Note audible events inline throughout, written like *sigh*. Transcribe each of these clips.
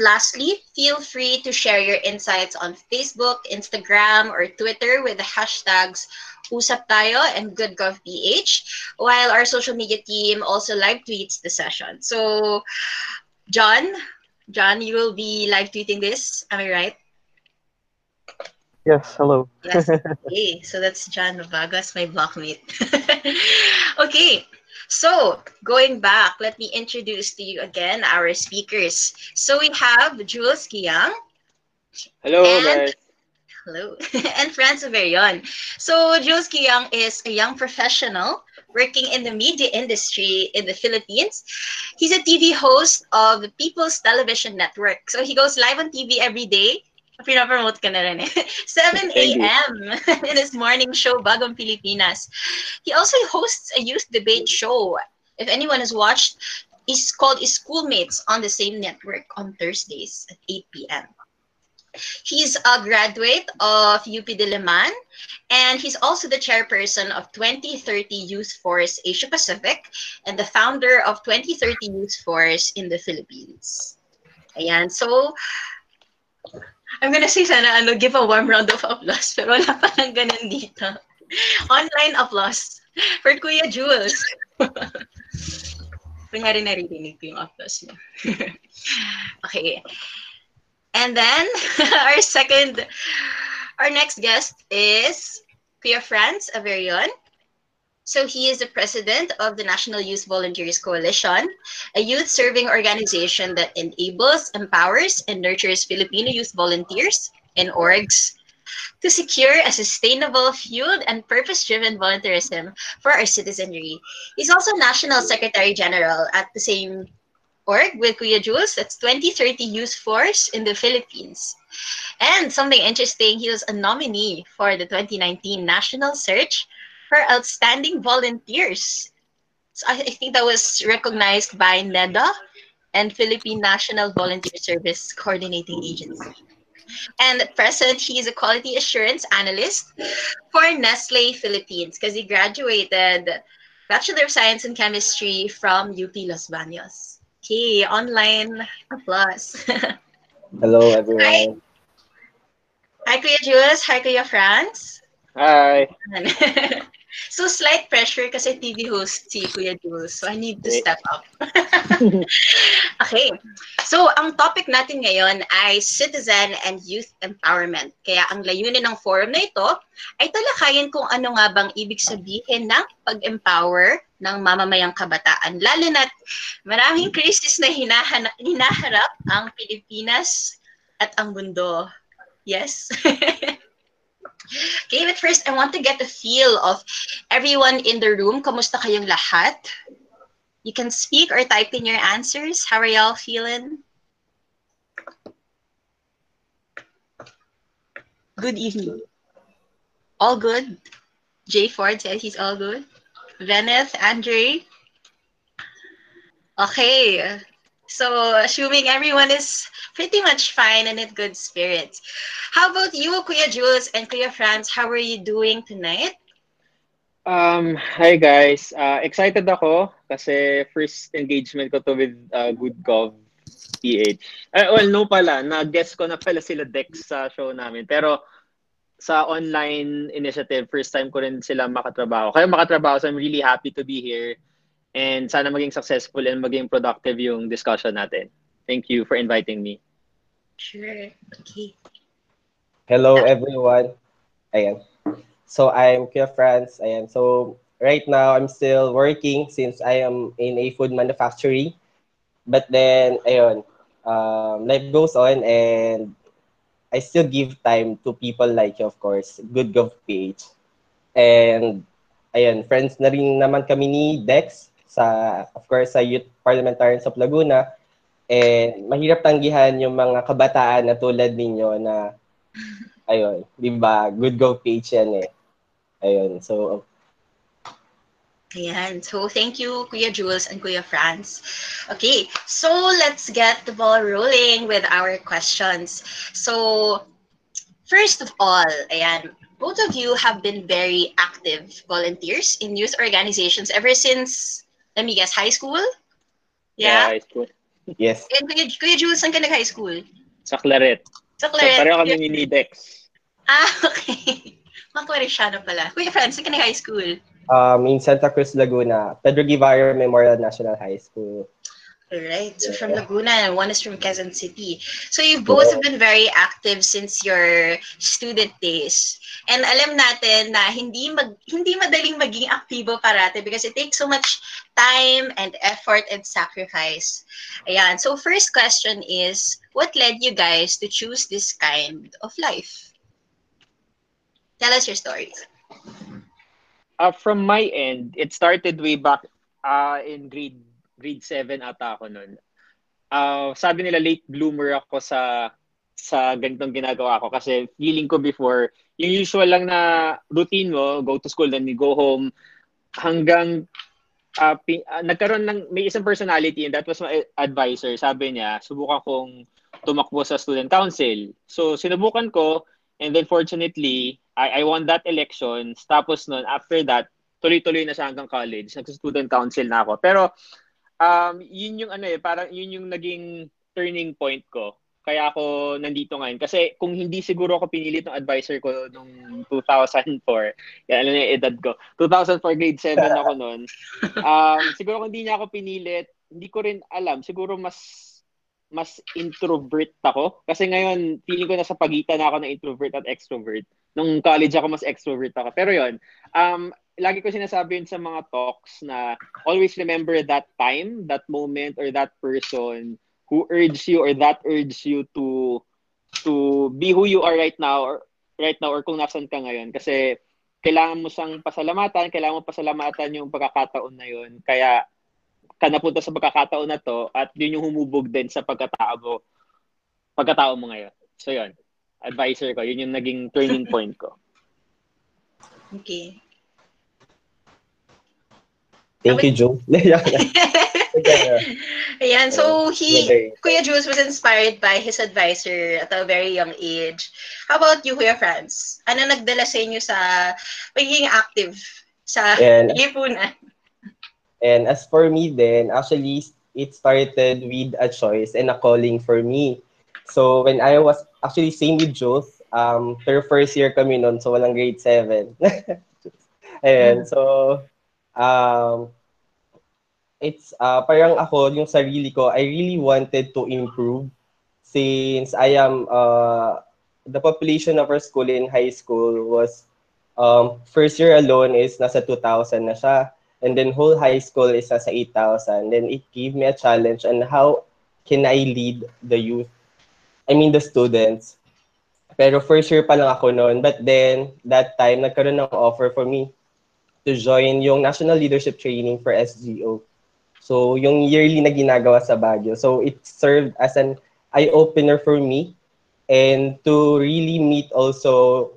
And lastly, feel free to share your insights on Facebook, Instagram, or Twitter with the hashtags Usap Tayo and GoodGovPH, while our social media team also live tweets the session. So, John, John, you will be live tweeting this. Am I right? Yes, hello. yes. *laughs* Okay, so that's John Vargas, my blockmate. *laughs* okay, so going back, let me introduce to you again our speakers. So we have Jules Kiang. Hello, and, guys. Hello, *laughs* and Franz Averion. So Jules Kiang is a young professional working in the media industry in the Philippines. He's a TV host of the People's Television Network. So he goes live on TV every day Pinapromote ka na rin eh. *laughs* 7 a.m. *laughs* in his morning show, Bagong Pilipinas. He also hosts a youth debate show. If anyone has watched, it's called Schoolmates on the same network on Thursdays at 8 p.m. He's a graduate of UP Diliman, and he's also the chairperson of 2030 Youth Force Asia Pacific and the founder of 2030 Youth Force in the Philippines. Ayan, so I'm gonna say sana ano, give a warm round of applause, pero wala pa nang ganun dito. Online applause for Kuya Jules. *laughs* Kunyari naririnig ko yung applause niya. *laughs* okay. And then, *laughs* our second, our next guest is Kuya Franz Averion. So he is the president of the National Youth Volunteers Coalition, a youth serving organization that enables, empowers, and nurtures Filipino youth volunteers and orgs to secure a sustainable, fueled, and purpose-driven volunteerism for our citizenry. He's also National Secretary General at the same org with Kuya Jules. That's 2030 Youth Force in the Philippines. And something interesting, he was a nominee for the 2019 National Search for outstanding volunteers. So I, I think that was recognized by NEDA and Philippine National Volunteer Service Coordinating Agency. And at present, he is a quality assurance analyst for Nestle Philippines because he graduated Bachelor of Science in Chemistry from UP Los Baños. Okay, online applause. *laughs* Hello, everyone. Hi. Hi, Kuya Jules. Hi, Kuya Franz. Hi. *laughs* So slight pressure kasi TV host si Kuya Jules. So I need to step up. *laughs* okay. So ang topic natin ngayon ay citizen and youth empowerment. Kaya ang layunin ng forum na ito ay talakayin kung ano nga bang ibig sabihin ng pag-empower ng mamamayang kabataan. Lalo na maraming crisis na hinahanap, hinaharap ang Pilipinas at ang mundo. Yes? *laughs* Okay, but first, I want to get a feel of everyone in the room. Kamusta kayong lahat? You can speak or type in your answers. How are y'all feeling? Good evening. All good? Jay Ford says he's all good. Veneth, Andre. Okay. So, assuming everyone is pretty much fine and in good spirits. How about you, Kuya Jules and Kuya Franz? How are you doing tonight? Um, hi guys. Uh, excited ako kasi first engagement ko to with uh, Good Gov PH. Uh, well, no pala. Na-guess ko na pala sila Dex sa show namin. Pero sa online initiative, first time ko rin sila makatrabaho. Kaya makatrabaho, so I'm really happy to be here And sana maging successful and maging productive yung discussion natin. Thank you for inviting me. Sure. Okay. Hello, everyone. Ayan. So, I'm Kuya Franz. Ayan. So, right now, I'm still working since I am in a food manufacturing. But then, ayun, um, life goes on and I still give time to people like you, of course, Good Gov page. And, ayun, friends na rin naman kami ni Dex sa of course sa Youth Parliamentarians of Laguna and mahirap tanggihan yung mga kabataan na tulad ninyo na ayun, 'di ba? Good go page yan eh. Ayun, so Ayan. So, thank you, Kuya Jules and Kuya Franz. Okay, so let's get the ball rolling with our questions. So, first of all, ayan, both of you have been very active volunteers in youth organizations ever since let me guess, high school? Yeah, yeah high school. Yes. And Kuya, Kuya Jules, saan ka nag-high school? Sa Claret. Sa So, Claret. pareho kami ni Dex. Ah, *laughs* okay. Mga Claretiano pala. Kuya Franz, saan ka nag-high school? Um, in Santa Cruz, Laguna, Pedro Guevara Memorial National High School. Alright, so from Laguna and one is from Quezon City. So you both have been very active since your student days. And alam natin na hindi mag hindi madaling maging aktibo parate because it takes so much time and effort and sacrifice. Ayan. So first question is, what led you guys to choose this kind of life? Tell us your stories. Uh, from my end, it started way back uh, in grade grade 7 ata ako noon. Uh, sabi nila late bloomer ako sa sa ganitong ginagawa ko kasi feeling ko before, yung usual lang na routine mo, go to school, then you go home, hanggang uh, pi- uh, nagkaroon ng, may isang personality and that was my advisor. Sabi niya, subukan kong tumakbo sa student council. So, sinubukan ko and then fortunately, I, I won that election. Tapos nun, after that, tuloy-tuloy na siya hanggang college. Nag-student council na ako. Pero, um, yun yung ano eh, parang yun yung naging turning point ko. Kaya ako nandito ngayon. Kasi kung hindi siguro ako pinilit ng advisor ko nung 2004, yan, alam niya edad ko, 2004 grade 7 ako noon. Um, siguro kung hindi niya ako pinilit, hindi ko rin alam. Siguro mas mas introvert ako. Kasi ngayon, feeling ko nasa pagitan na ako ng introvert at extrovert. Nung college ako, mas extrovert ako. Pero yon um, lagi ko sinasabi yun sa mga talks na always remember that time, that moment, or that person who urged you or that urged you to to be who you are right now or right now or kung nasan ka ngayon kasi kailangan mo siyang pasalamatan, kailangan mo pasalamatan yung pagkakataon na yun. Kaya ka napunta sa pagkakataon na to at yun yung humubog din sa pagkatao mo, pagkatao mo ngayon. So yun, advisor ko, yun yung naging turning *laughs* point ko. Okay. Thank you, Joe. *laughs* *laughs* Ayan, so he. Kuya Jules was inspired by his advisor at a very young age. How about you, Kuya Franz? Ano nagdala sa inyo sa pagiging active sa And- lipunan? And as for me then, actually, it started with a choice and a calling for me. So when I was, actually same with Jules, um, third first year kami nun, so walang grade 7. *laughs* Ayan, so, um, it's, uh, parang ako, yung sarili ko, I really wanted to improve since I am, uh, the population of our school in high school was, um, first year alone is nasa 2,000 na siya. And then whole high school is nasa 8,000. Then it gave me a challenge on how can I lead the youth, I mean the students. Pero first year pa lang ako noon. But then, that time, nagkaroon ng offer for me to join yung National Leadership Training for SGO. So, yung yearly na ginagawa sa Baguio. So, it served as an eye-opener for me and to really meet also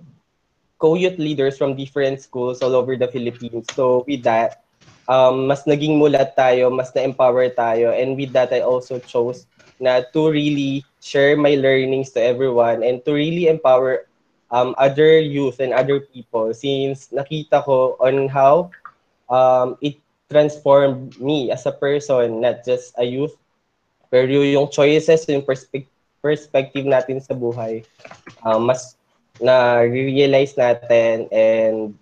co-youth leaders from different schools all over the Philippines. So, with that, um, mas naging mulat tayo, mas na-empower tayo. And with that, I also chose na to really share my learnings to everyone and to really empower um, other youth and other people since nakita ko on how um, it transformed me as a person, not just a youth, pero yung choices, yung perspe- perspective natin sa buhay, um, mas na-realize natin and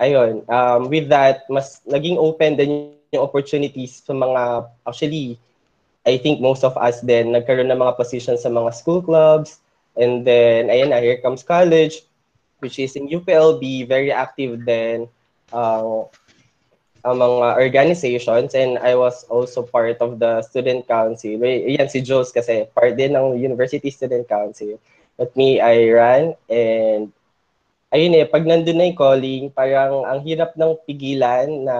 ayun, um, with that, mas naging open din yung opportunities sa mga, actually, I think most of us then nagkaroon ng mga positions sa mga school clubs, and then, ayun na, here comes college, which is in UPLB, very active then, uh, ang mga organizations, and I was also part of the student council. Ayan, si Jules kasi part din ng University Student Council. But me, I ran, and ayun eh, pag nandun na yung calling, parang ang hirap ng pigilan na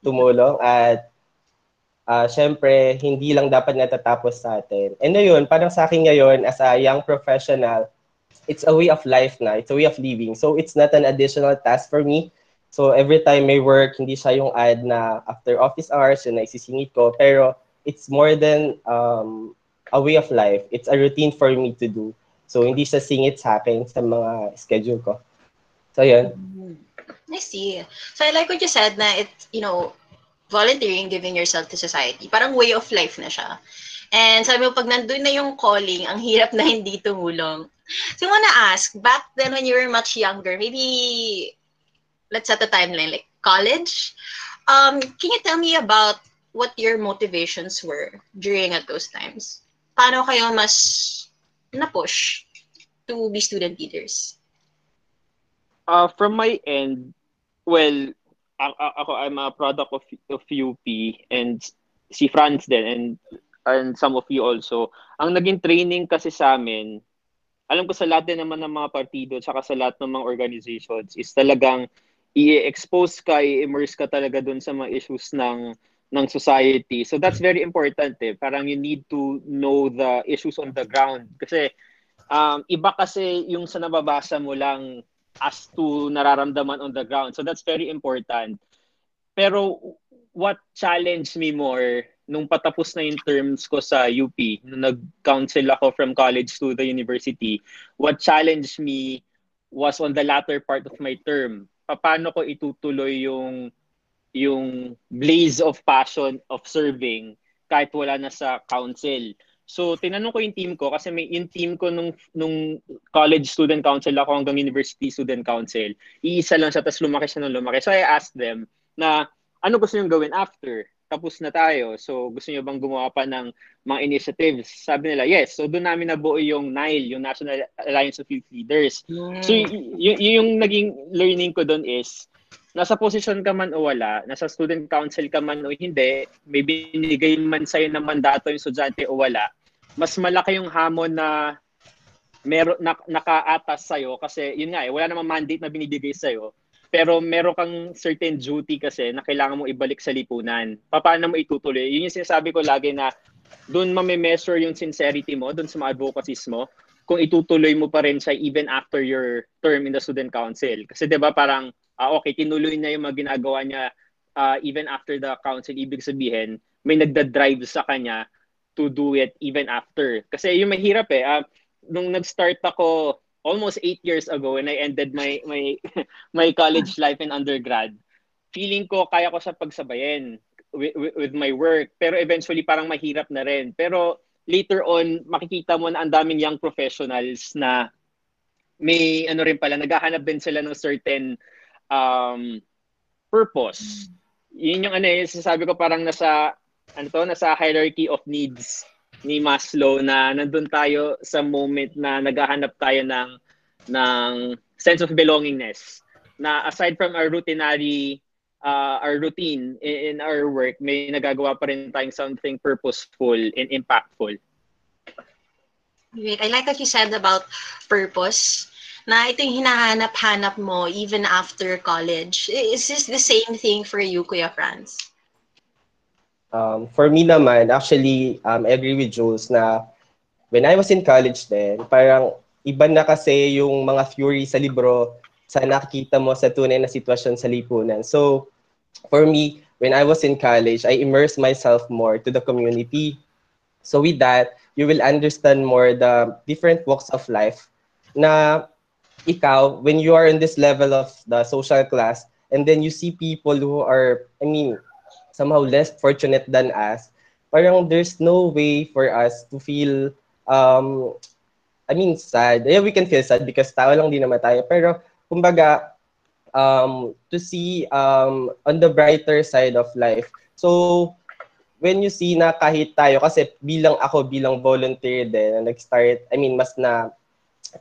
tumulong at uh, syempre, hindi lang dapat natatapos sa atin. And ayun, parang sa akin ngayon, as a young professional, it's a way of life na, it's a way of living. So it's not an additional task for me. So every time may work, hindi siya yung ad na after office hours, yun na isisingit ko. Pero it's more than um, a way of life. It's a routine for me to do. So hindi siya singit sa akin sa mga schedule ko. So, yun. I see. So I like what you said na it's, you know, volunteering, giving yourself to society. Parang way of life na siya. And sabi mo, pag nandun na yung calling, ang hirap na hindi tumulong. So I want to ask, back then when you were much younger, maybe, let's set a timeline, like college, um, can you tell me about what your motivations were during at those times? Paano kayo mas na-push to be student leaders? Uh, from my end, well, ako, I'm a product of, of UP and si Franz din and and some of you also. Ang naging training kasi sa amin, alam ko sa lahat din naman ng mga partido at sa lahat ng mga organizations is talagang i-expose ka, i-immerse ka talaga dun sa mga issues ng ng society. So that's very important eh. Parang you need to know the issues on the ground. Kasi um, iba kasi yung sa nababasa mo lang as to nararamdaman on the ground. So that's very important. Pero what challenged me more nung patapos na yung terms ko sa UP, nung nag-counsel ako from college to the university, what challenged me was on the latter part of my term. Paano ko itutuloy yung yung blaze of passion of serving kahit wala na sa council. So, tinanong ko yung team ko kasi may yung team ko nung, nung college student council ako hanggang university student council. Iisa lang siya, tapos lumaki siya nung lumaki. So, I asked them na ano gusto nyo gawin after? Tapos na tayo. So, gusto nyo bang gumawa pa ng mga initiatives? Sabi nila, yes. So, doon namin nabuo yung NILE, yung National Alliance of Youth Leaders. Mm. So, y- y- yung naging learning ko doon is, nasa position ka man o wala, nasa student council ka man o hindi, may binigay man sa'yo ng mandato yung estudyante o wala, mas malaki yung hamon na meron na, nakaatas sa'yo kasi yun nga eh, wala namang mandate na binibigay sa'yo pero meron kang certain duty kasi na kailangan mo ibalik sa lipunan. Paano mo itutuloy? Yun yung sinasabi ko lagi na doon mame-measure yung sincerity mo, doon sa mga advocacies mo, kung itutuloy mo pa rin siya even after your term in the student council. Kasi 'di ba parang uh, okay, tinuloy na yung mga ginagawa niya uh, even after the council. Ibig sabihin, may nagda-drive sa kanya to do it even after. Kasi yung mahirap eh. Uh, nung nag-start ako almost eight years ago when I ended my my *laughs* my college life in undergrad, feeling ko kaya ko siya pagsabayin with, with, with my work. Pero eventually parang mahirap na rin. Pero later on, makikita mo na ang daming young professionals na may ano rin pala, naghahanap din sila ng certain um, purpose. Yun yung ano eh, sasabi ko parang nasa ano to, nasa hierarchy of needs ni Maslow na nandun tayo sa moment na naghahanap tayo ng ng sense of belongingness na aside from our routinary uh, our routine in, in our work may nagagawa pa rin tayong something purposeful and impactful. Great. I like what you said about purpose na ito yung hinahanap-hanap mo even after college. Is this the same thing for you, Kuya Franz? Um, for me naman, actually, um, I agree with Jules na when I was in college then, parang iba na kasi yung mga theory sa libro sa nakikita mo sa tunay na sitwasyon sa lipunan. So, for me, when I was in college, I immersed myself more to the community. So with that, you will understand more the different walks of life na ikaw, when you are in this level of the social class, and then you see people who are, I mean, somehow less fortunate than us, parang there's no way for us to feel, um, I mean, sad. Yeah, we can feel sad because tao lang din naman tayo. Pero, kumbaga, um, to see um, on the brighter side of life. So, when you see na kahit tayo, kasi bilang ako, bilang volunteer din, na nag-start, I mean, mas na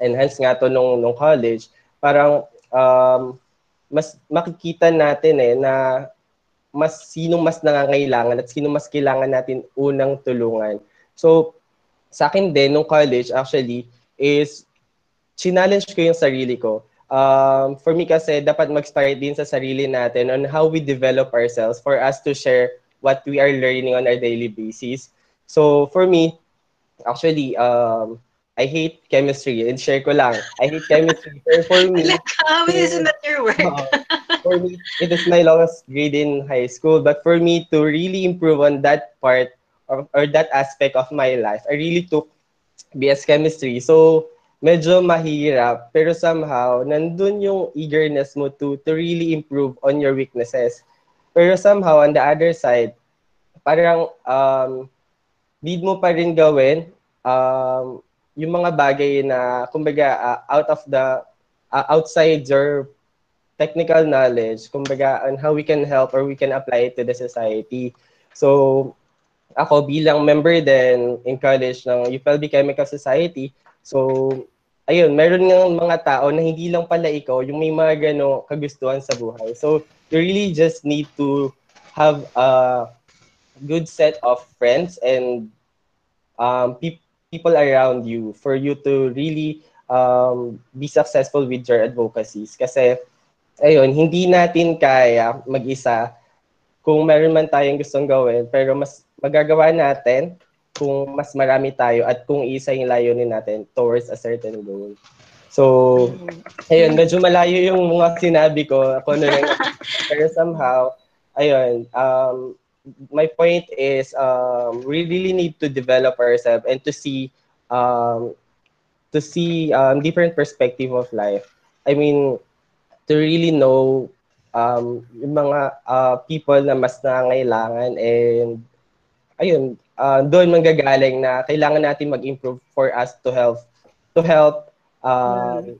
enhance nga to nung, nung college, parang um, mas makikita natin eh na mas sino mas nangangailangan at sino mas kailangan natin unang tulungan. So, sa akin din, nung college, actually, is challenge ko yung sarili ko. Um, for me kasi, dapat mag-start din sa sarili natin on how we develop ourselves for us to share what we are learning on our daily basis. So, for me, actually, um, I hate chemistry. And share ko lang. I hate chemistry. Pero for me... Like, how is not your work? uh, for me, it is my lowest grade in high school. But for me to really improve on that part or, or that aspect of my life, I really took BS chemistry. So, medyo mahirap. Pero somehow, nandun yung eagerness mo to, to really improve on your weaknesses. Pero somehow, on the other side, parang um, need mo pa rin gawin um, yung mga bagay na, kumbaga, uh, out of the, uh, outside your technical knowledge, kumbaga, on how we can help or we can apply it to the society. So, ako bilang member din in college ng UPLB Chemical Society, so, ayun, meron ng mga tao na hindi lang pala ikaw yung may mga gano kagustuhan sa buhay. So, you really just need to have a good set of friends and um, pe- people around you for you to really um, be successful with your advocacies. Kasi, ayun, hindi natin kaya mag-isa kung meron man tayong gustong gawin, pero mas magagawa natin kung mas marami tayo at kung isa yung layunin natin towards a certain goal. So, ayun, medyo malayo yung mga sinabi ko, ako na lang. *laughs* pero somehow, ayun, um, my point is um, we really need to develop ourselves and to see um, to see um, different perspective of life. I mean, to really know um, yung mga uh, people na mas nangailangan and ayun, uh, doon manggagaling na kailangan natin mag-improve for us to help to help um, mm.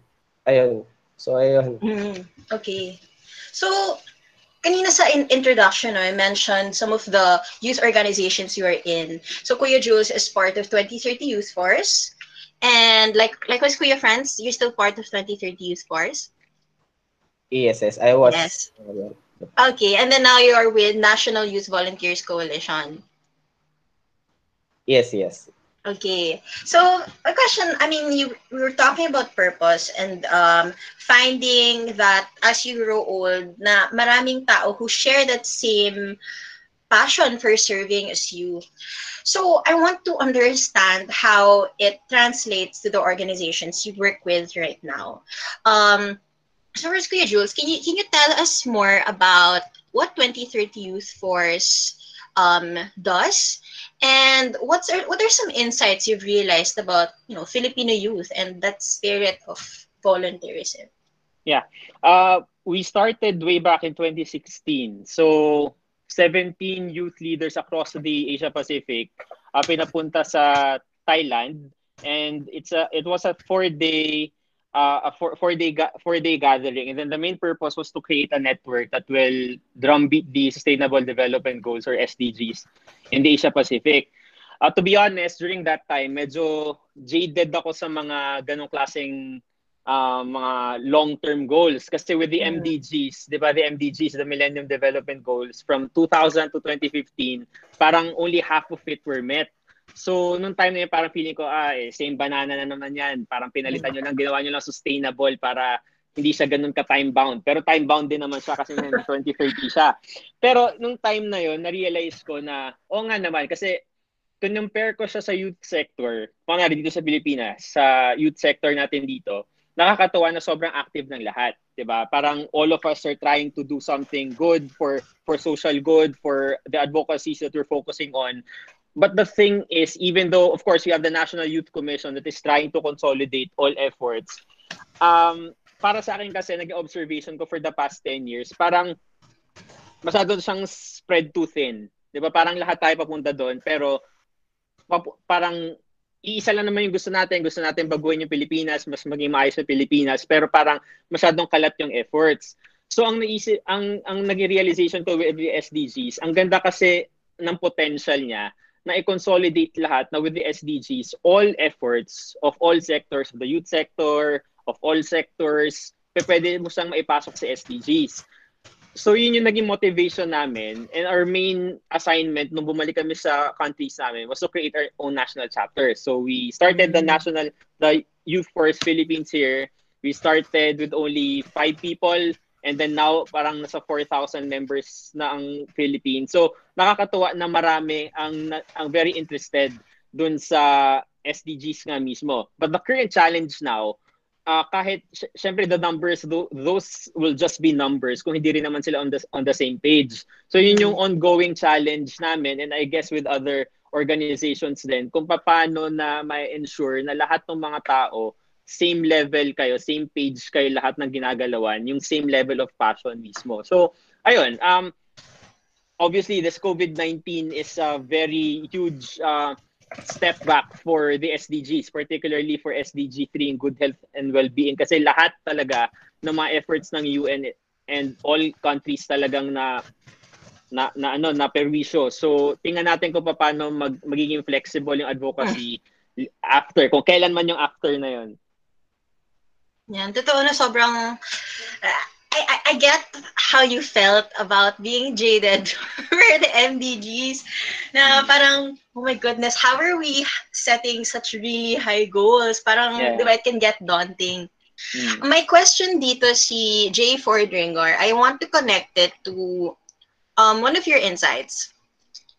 ayun. So ayun. Mm, okay. So kanina sa in- introduction, I mentioned some of the youth organizations you are in. So Kuya Jules is part of 2030 Youth Force. And like likewise, Kuya Friends, you're still part of 2030 Youth Force? Yes, yes. I was. Yes. Okay, and then now you are with National Youth Volunteers Coalition. Yes, yes. Okay. So, a question, I mean, you we were talking about purpose and um, finding that as you grow old, na maraming tao who share that same passion for serving as you. So, I want to understand how it translates to the organizations you work with right now. Um, so, first, Kuya Jules, can you, can you tell us more about what 2030 Youth Force um, does and what's are, what are some insights you've realized about you know Filipino youth and that spirit of volunteerism? Yeah, uh, we started way back in 2016. So 17 youth leaders across the Asia Pacific uh, pinapunta sa Thailand and it's a it was a four day uh, a four, four day four day gathering and then the main purpose was to create a network that will drumbeat the sustainable development goals or SDGs in the Asia Pacific. Uh, to be honest, during that time, medyo jaded ako sa mga ganong klaseng uh, mga long-term goals. Kasi with the MDGs, di ba, the MDGs, the Millennium Development Goals, from 2000 to 2015, parang only half of it were met. So, nung time na yun, parang feeling ko, ah, eh, same banana na naman yan. Parang pinalitan nyo lang, ginawa nyo lang sustainable para hindi siya ganun ka time bound. Pero time bound din naman siya kasi 2030 siya. Pero nung time na yon na-realize ko na, o oh, nga naman, kasi compare ko siya sa youth sector, pangyari dito sa Pilipinas, sa youth sector natin dito, nakakatuwa na sobrang active ng lahat, 'di ba? Parang all of us are trying to do something good for for social good, for the advocacies that we're focusing on. But the thing is, even though, of course, we have the National Youth Commission that is trying to consolidate all efforts, um, para sa akin kasi, naging observation ko for the past 10 years, parang masyado siyang spread too thin. Di ba? Parang lahat tayo papunta doon, pero parang iisa lang naman yung gusto natin. Gusto natin baguhin yung Pilipinas, mas maging maayos sa Pilipinas, pero parang masyadong kalat yung efforts. So ang naisip ang ang naging realization ko with the SDGs, ang ganda kasi ng potential niya na i-consolidate lahat na with the SDGs, all efforts of all sectors, of the youth sector, of all sectors, pwede mo siyang maipasok sa SDGs. So yun yung naging motivation namin and our main assignment nung bumalik kami sa countries namin was to create our own national chapter. So we started the mm. national, the Youth Force Philippines here. We started with only five people And then now, parang nasa 4,000 members na ang Philippines. So, nakakatuwa na marami ang, ang very interested dun sa SDGs nga mismo. But the current challenge now, uh, kahit syempre the numbers those will just be numbers kung hindi rin naman sila on the on the same page. So yun yung ongoing challenge namin and I guess with other organizations din kung paano na may ensure na lahat ng mga tao same level kayo, same page kayo lahat ng ginagalawan, yung same level of passion mismo. So, ayun, um, obviously, this COVID-19 is a very huge uh, step back for the SDGs, particularly for SDG 3 in good health and well-being kasi lahat talaga ng mga efforts ng UN and all countries talagang na na, na ano na perwisyo. So tingnan natin kung paano mag, magiging flexible yung advocacy after kung kailan man yung after na yon. Yan, totoo na sobrang uh, I, I, I get how you felt about being jaded for the MDGs na parang oh my goodness how are we setting such really high goals parang yeah. diba it can get daunting mm. my question dito si Jay Fordringer I want to connect it to um, one of your insights.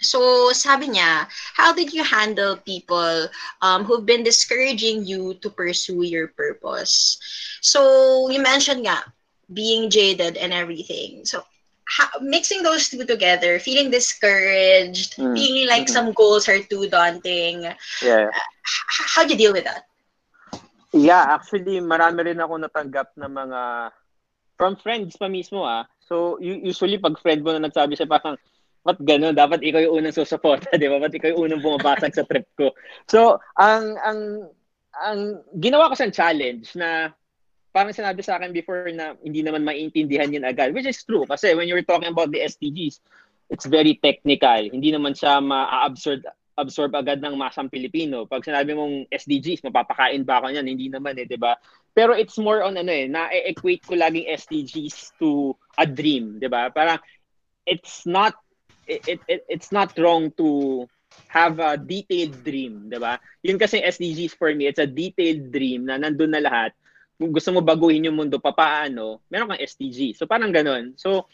So, sabi niya, how did you handle people um, who've been discouraging you to pursue your purpose? So, you mentioned nga, being jaded and everything. So, how, mixing those two together, feeling discouraged, mm. feeling like mm-hmm. some goals are too daunting. Yeah. Uh, how do you deal with that? Yeah, actually, marami rin ako natanggap na mga from friends pa mismo ah So, usually, pag friend mo na nagsabi siya, parang, ba't gano'n? Dapat ikaw yung unang susuporta, di ba? Ba't ikaw yung unang bumabasag sa trip ko? So, ang, ang, ang ginawa ko siyang challenge na parang sinabi sa akin before na hindi naman maintindihan yun agad, which is true. Kasi when you were talking about the SDGs, it's very technical. Hindi naman siya ma-absorb absorb agad ng masang Pilipino. Pag sinabi mong SDGs, mapapakain ba ako niyan? Hindi naman eh, 'di ba? Pero it's more on ano eh, na-equate ko laging SDGs to a dream, 'di ba? Parang it's not it, it it's not wrong to have a detailed dream, 'di ba? Yun kasi SDGs for me, it's a detailed dream na nandun na lahat. Kung gusto mo baguhin yung mundo papaano, meron kang SDG. So parang ganun. So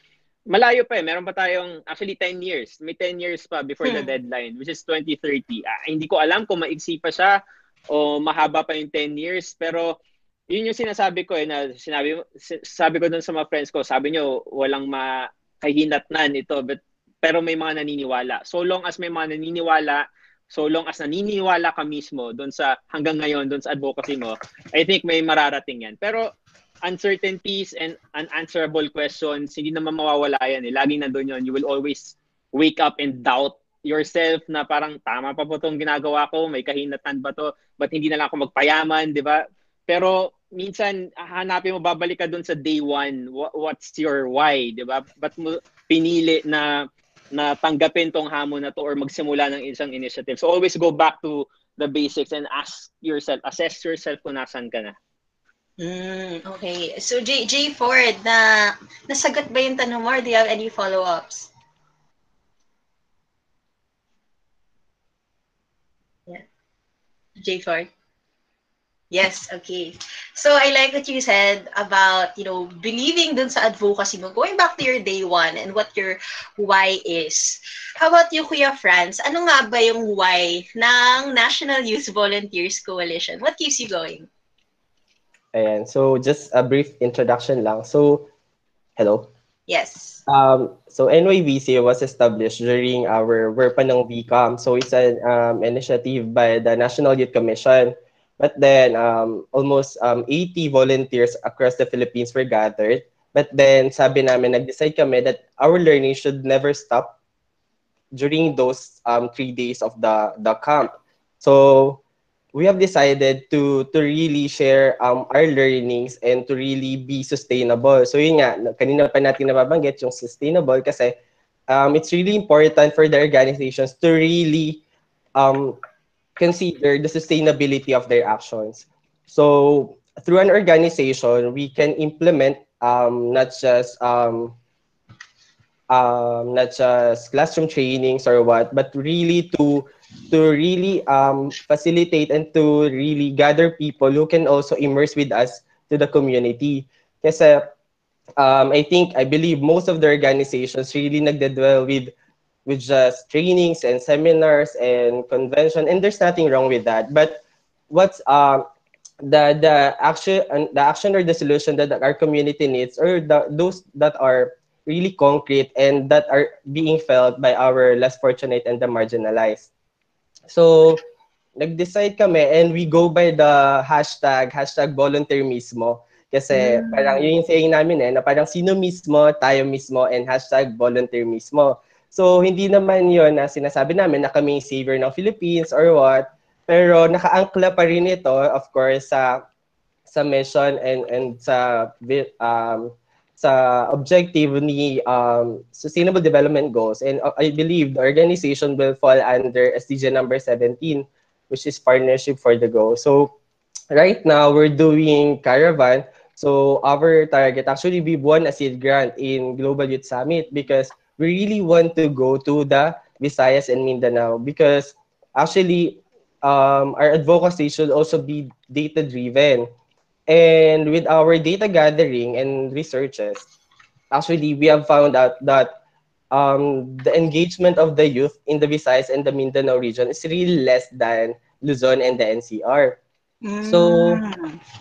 malayo pa eh. Meron pa tayong, actually 10 years. May 10 years pa before hmm. the deadline, which is 2030. Ah, hindi ko alam kung maigsi pa siya o mahaba pa yung 10 years. Pero yun yung sinasabi ko eh, na sinabi, sabi ko dun sa mga friends ko, sabi nyo, walang makahinatnan ito. But, pero may mga naniniwala. So long as may mga naniniwala, so long as naniniwala ka mismo doon sa hanggang ngayon doon sa advocacy mo, I think may mararating yan. Pero uncertainties and unanswerable questions, hindi naman mawawala yan eh. Laging nandun yun. You will always wake up and doubt yourself na parang tama pa po itong ginagawa ko, may kahinatan ba to, ba't hindi na lang ako magpayaman, di ba? Pero minsan, hanapin mo, babalik ka dun sa day one, what's your why, di ba? Ba't mo pinili na na tanggapin tong hamon na to or magsimula ng isang initiative. So always go back to the basics and ask yourself, assess yourself kung nasan ka na. Mm, okay. So, J, J Ford, na, nasagot ba yung tanong mo or do you have any follow-ups? Yeah. J Ford? Yes, okay. So I like what you said about, you know, believing dun sa advocacy mo. Going back to your day one and what your why is. How about you, Kuya Franz? Ano nga ba yung why ng National Youth Volunteers Coalition? What keeps you going? Ayan. So, just a brief introduction lang. So, hello? Yes. Um, so, NYVC was established during our work pa ng VCOM. So, it's an um, initiative by the National Youth Commission. But then, um, almost um, 80 volunteers across the Philippines were gathered. But then, sabi namin, nag-decide kami that our learning should never stop during those um, three days of the, the camp. So, we have decided to to really share um, our learnings and to really be sustainable. So yun nga, kanina pa natin nababanggit yung sustainable kasi um, it's really important for the organizations to really um, consider the sustainability of their actions. So through an organization, we can implement um, not just um, um, not just classroom trainings or what, but really to to really um, facilitate and to really gather people who can also immerse with us to the community. Kasi um, I think, I believe most of the organizations really nagdedwell with with just trainings and seminars and convention, and there's nothing wrong with that. But what's um, the the action the action or the solution that our community needs, or the, those that are really concrete and that are being felt by our less fortunate and the marginalized. So, nag-decide kami and we go by the hashtag, hashtag volunteer mismo. Kasi mm. parang yun yung saying namin eh, na parang sino mismo, tayo mismo, and hashtag volunteer mismo. So, hindi naman yon na sinasabi namin na kami savior ng Philippines or what. Pero nakaangkla pa rin ito, of course, sa sa mission and and sa um, sa objective ni um, Sustainable Development Goals. And uh, I believe the organization will fall under SDG number 17, which is Partnership for the Go. So right now, we're doing Caravan. So our target, actually, we won a seed grant in Global Youth Summit because we really want to go to the Visayas and Mindanao because actually um, our advocacy should also be data driven. And with our data gathering and researches, actually we have found out that um, the engagement of the youth in the Visayas and the Mindanao region is really less than Luzon and the NCR. Mm, so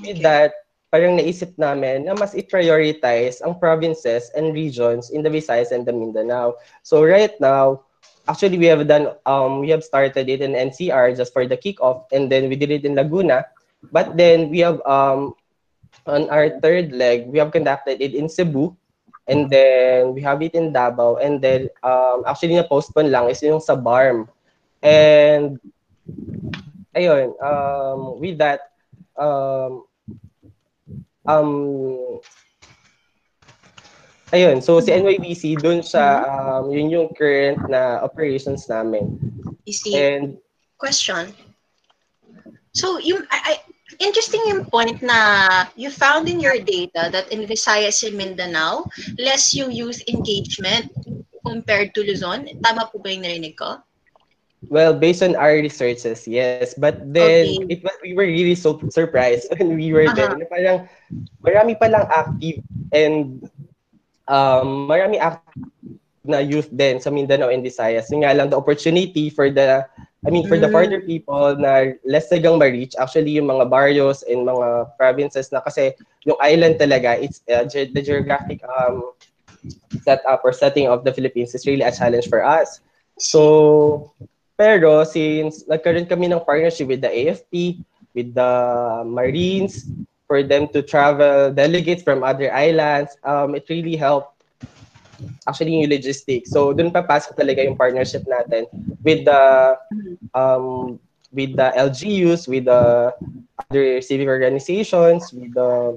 with okay. that, parang naisip namin na mas i-prioritize ang provinces and regions in the Visayas and the Mindanao. So right now, actually we have done um we have started it in NCR just for the kickoff and then we did it in Laguna. But then we have um on our third leg, we have conducted it in Cebu and then we have it in Davao and then um actually na postpone lang is yung sa BARM. And ayun, um with that um um, ayun, so si NYBC, doon siya, um, yun yung current na operations namin. You see, And, question. So, yung, I, I, interesting yung point na you found in your data that in Visayas and Mindanao, less yung youth engagement compared to Luzon. Tama po ba yung narinig ko? Well, based on our researches, yes. But then, okay. it was, we were really so surprised *laughs* when we were uh-huh. there. Parang, marami palang active and um, marami active na youth din sa Mindanao and Visayas. Yung nga lang, the opportunity for the, I mean, for mm. the farther people na less nagang ma-reach, actually yung mga barrios and mga provinces na kasi yung island talaga, it's uh, the geographic um, setup or setting of the Philippines is really a challenge for us. So, pero since nagkaroon kami ng partnership with the AFP, with the Marines, for them to travel delegates from other islands, um, it really helped actually yung logistics. So doon papasok talaga yung partnership natin with the um, with the LGUs, with the other civic organizations, with the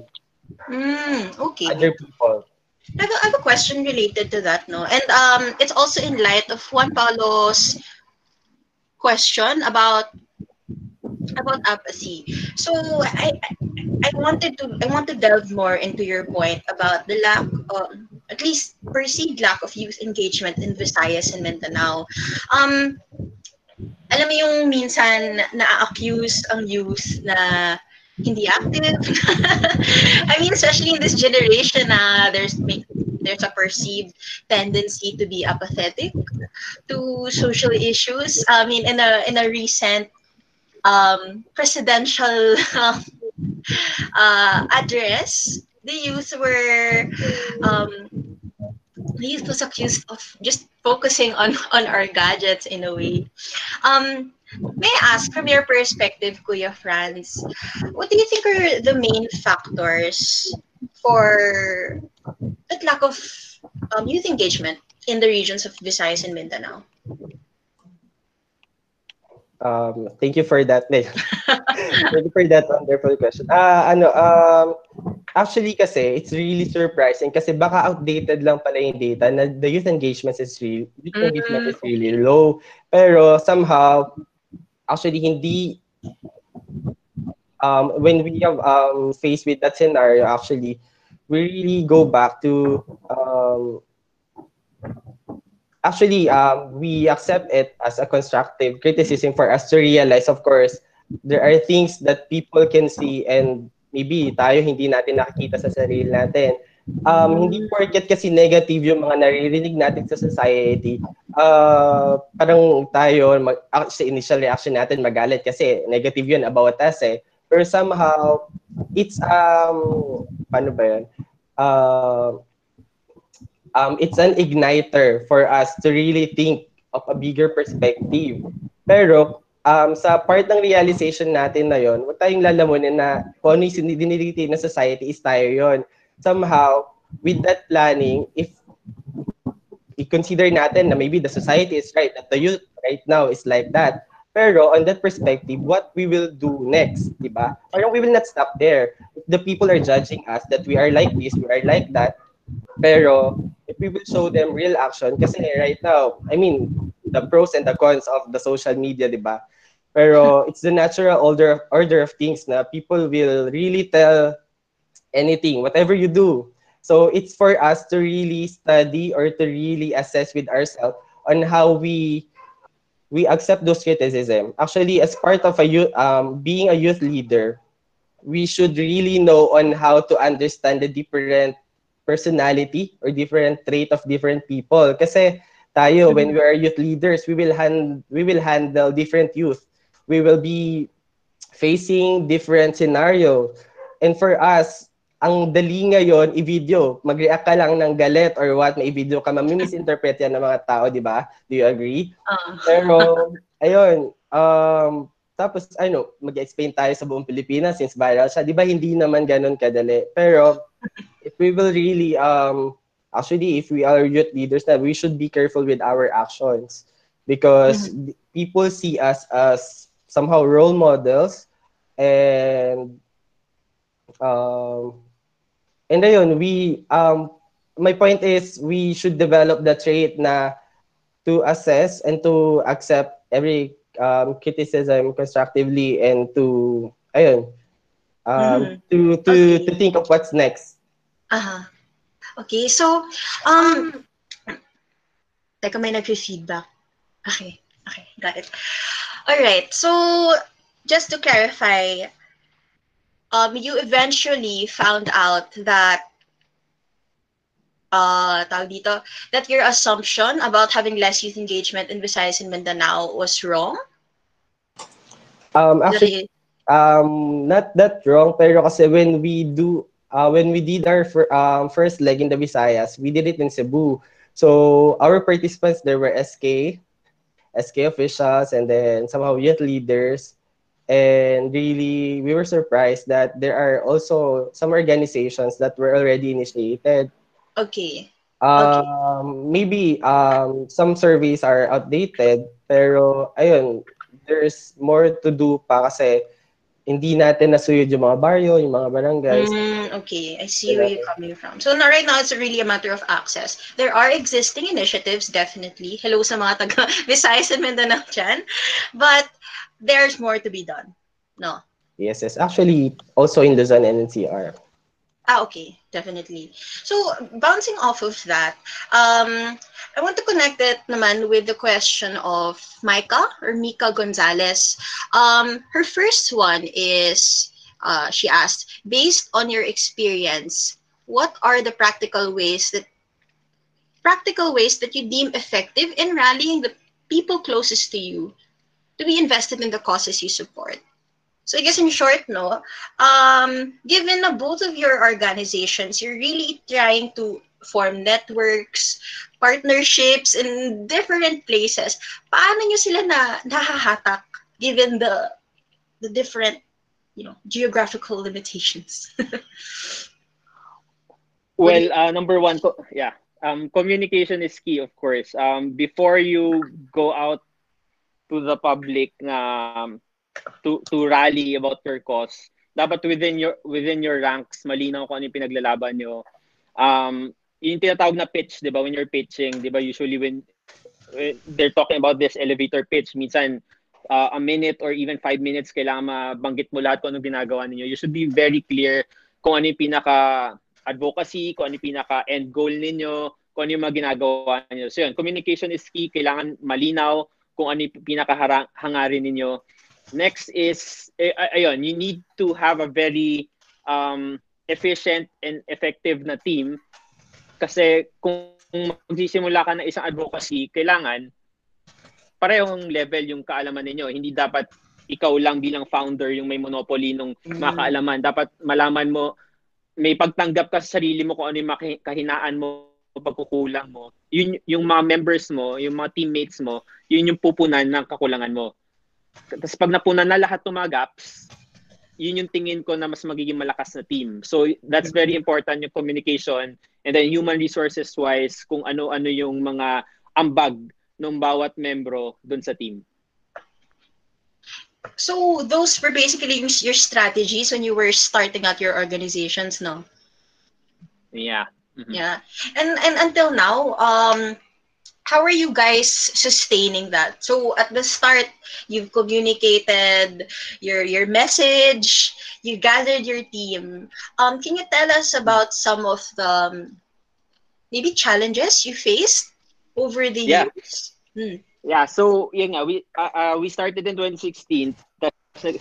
mm, okay. other people. I have, a, I have a question related to that, no? And um, it's also in light of Juan Paulo's question about about apathy. So I I wanted to I want to delve more into your point about the lack of at least perceived lack of youth engagement in Visayas and Mindanao. Um, alam mo yung minsan na-accuse ang youth na hindi active. *laughs* I mean, especially in this generation, uh, there's there's a perceived tendency to be apathetic to social issues. I mean, in a in a recent um, presidential *laughs* uh, address, the youth were um, the youth was accused of just focusing on *laughs* on our gadgets in a way. Um, may I ask from your perspective, Kuya Franz, what do you think are the main factors for that lack of um, youth engagement in the regions of Visayas and Mindanao? Um, thank you for that. *laughs* thank you for that wonderful question. Ah, uh, ano, um, actually kasi it's really surprising kasi baka outdated lang pala yung data na the youth engagement is really, youth mm-hmm. engagement is really low. Pero somehow, actually hindi um, when we have um, faced with that scenario, actually, we really go back to um, actually um, we accept it as a constructive criticism for us to realize of course there are things that people can see and maybe tayo hindi natin nakikita sa sarili natin um, hindi porket kasi negative yung mga naririnig natin sa society, uh, parang tayo, mag, sa initial reaction natin magalit kasi negative yun about us eh. Or somehow, it's, um, paano ba yun? Uh, um, it's an igniter for us to really think of a bigger perspective. Pero, um, sa part ng realization natin na yon, huwag tayong lalamunin na kung ano yung diniliti na society is tayo yon. Somehow, with that planning, if i-consider natin na maybe the society is right, that the youth right now is like that. Pero on that perspective, what we will do next, di ba? Parang we will not stop there. The people are judging us that we are like this, we are like that, pero if we will show them real action, kasi right now, I mean, the pros and the cons of the social media, di ba? Pero it's the natural order, order of things na people will really tell anything, whatever you do. So it's for us to really study or to really assess with ourselves on how we we accept those criticism. Actually, as part of a youth, um, being a youth leader, we should really know on how to understand the different personality or different trait of different people. Kasi tayo, mm-hmm. when we are youth leaders, we will hand we will handle different youth. We will be facing different scenario. And for us, ang dali ngayon i-video. Mag-react ka lang ng galit or what, may i-video ka, mamimisinterpret yan ng mga tao, di ba? Do you agree? Uh. Pero, ayun, um, tapos, ano, mag-explain tayo sa buong Pilipinas since viral siya. Di ba, hindi naman ganun kadali. Pero, if we will really, um, actually, if we are youth leaders na, we should be careful with our actions. Because mm-hmm. people see us as somehow role models and um, And ayun, we, um, my point is we should develop the trait na to assess and to accept every um, criticism constructively and to, ayun, um, mm-hmm. to, to, okay. to think of what's next. Uh-huh. Okay, so, um, teka, may nag-feedback. Okay, okay, got it. All right, so just to clarify, um, you eventually found out that uh, tawag dito, that your assumption about having less youth engagement in Visayas and Mindanao was wrong? Um, actually, um, not that wrong, pero kasi when we do, uh, when we did our fir- um, first leg in the Visayas, we did it in Cebu. So our participants there were SK, SK officials, and then somehow youth leaders. And really we were surprised that there are also some organizations that were already initiated okay um okay. maybe um some surveys are outdated pero ayun there's more to do pa kasi hindi natin nasuyod yung mga baryo, yung mga barangays. Mm, okay, I see where you're coming from. So now, right now, it's really a matter of access. There are existing initiatives, definitely. Hello sa mga taga *laughs* Visayas and Mindanao dyan. But there's more to be done. No. Yes, yes. Actually, also in the Zone NCR. Ah, okay, definitely. So, bouncing off of that, um, I want to connect it naman with the question of Micah or Mika Gonzalez. Um, her first one is, uh, she asked, based on your experience, what are the practical ways that practical ways that you deem effective in rallying the people closest to you to be invested in the causes you support. So I guess in short, no, um, given na both of your organizations, you're really trying to form networks, partnerships in different places. Paano nyo sila na nahahatak given the the different, you know, geographical limitations? *laughs* well, uh, number one, yeah, um, communication is key, of course. Um, before you go out to the public na um, to to rally about your cause. Dapat within your within your ranks malinaw kung ano yung pinaglalaban nyo. Um yung tinatawag na pitch 'di ba? When you're pitching 'di ba? Usually when, when they're talking about this elevator pitch minsan uh, a minute or even five minutes kailangan mabanggit mo lahat kung ano ginagawa niyo you should be very clear kung ano yung pinaka advocacy kung ano yung pinaka end goal ninyo kung ano yung mga ginagawa niyo so yun communication is key. Kailangan malinaw kung ano yung pinakahangarin ninyo. Next is, eh, ayun, you need to have a very um, efficient and effective na team kasi kung magsisimula ka ng isang advocacy, kailangan parehong level yung kaalaman ninyo. Hindi dapat ikaw lang bilang founder yung may monopoly ng mm. mga kaalaman. Dapat malaman mo, may pagtanggap ka sa sarili mo kung ano yung kahinaan mo pagkukulang mo, yun yung mga members mo, yung mga teammates mo, yun yung pupunan ng kakulangan mo. Tapos pag napunan na lahat ng mga gaps, yun yung tingin ko na mas magiging malakas na team. So that's very important yung communication And then human resources wise, kung ano-ano yung mga ambag ng bawat membro dun sa team. So those were basically your strategies when you were starting out your organizations, no? Yeah. Mm-hmm. Yeah. And and until now, um how are you guys sustaining that? So at the start, you've communicated your your message, you gathered your team. Um, can you tell us about some of the um, maybe challenges you faced over the yeah. years? Hmm. Yeah, so yun nga, we uh, uh, we started in 2016. That's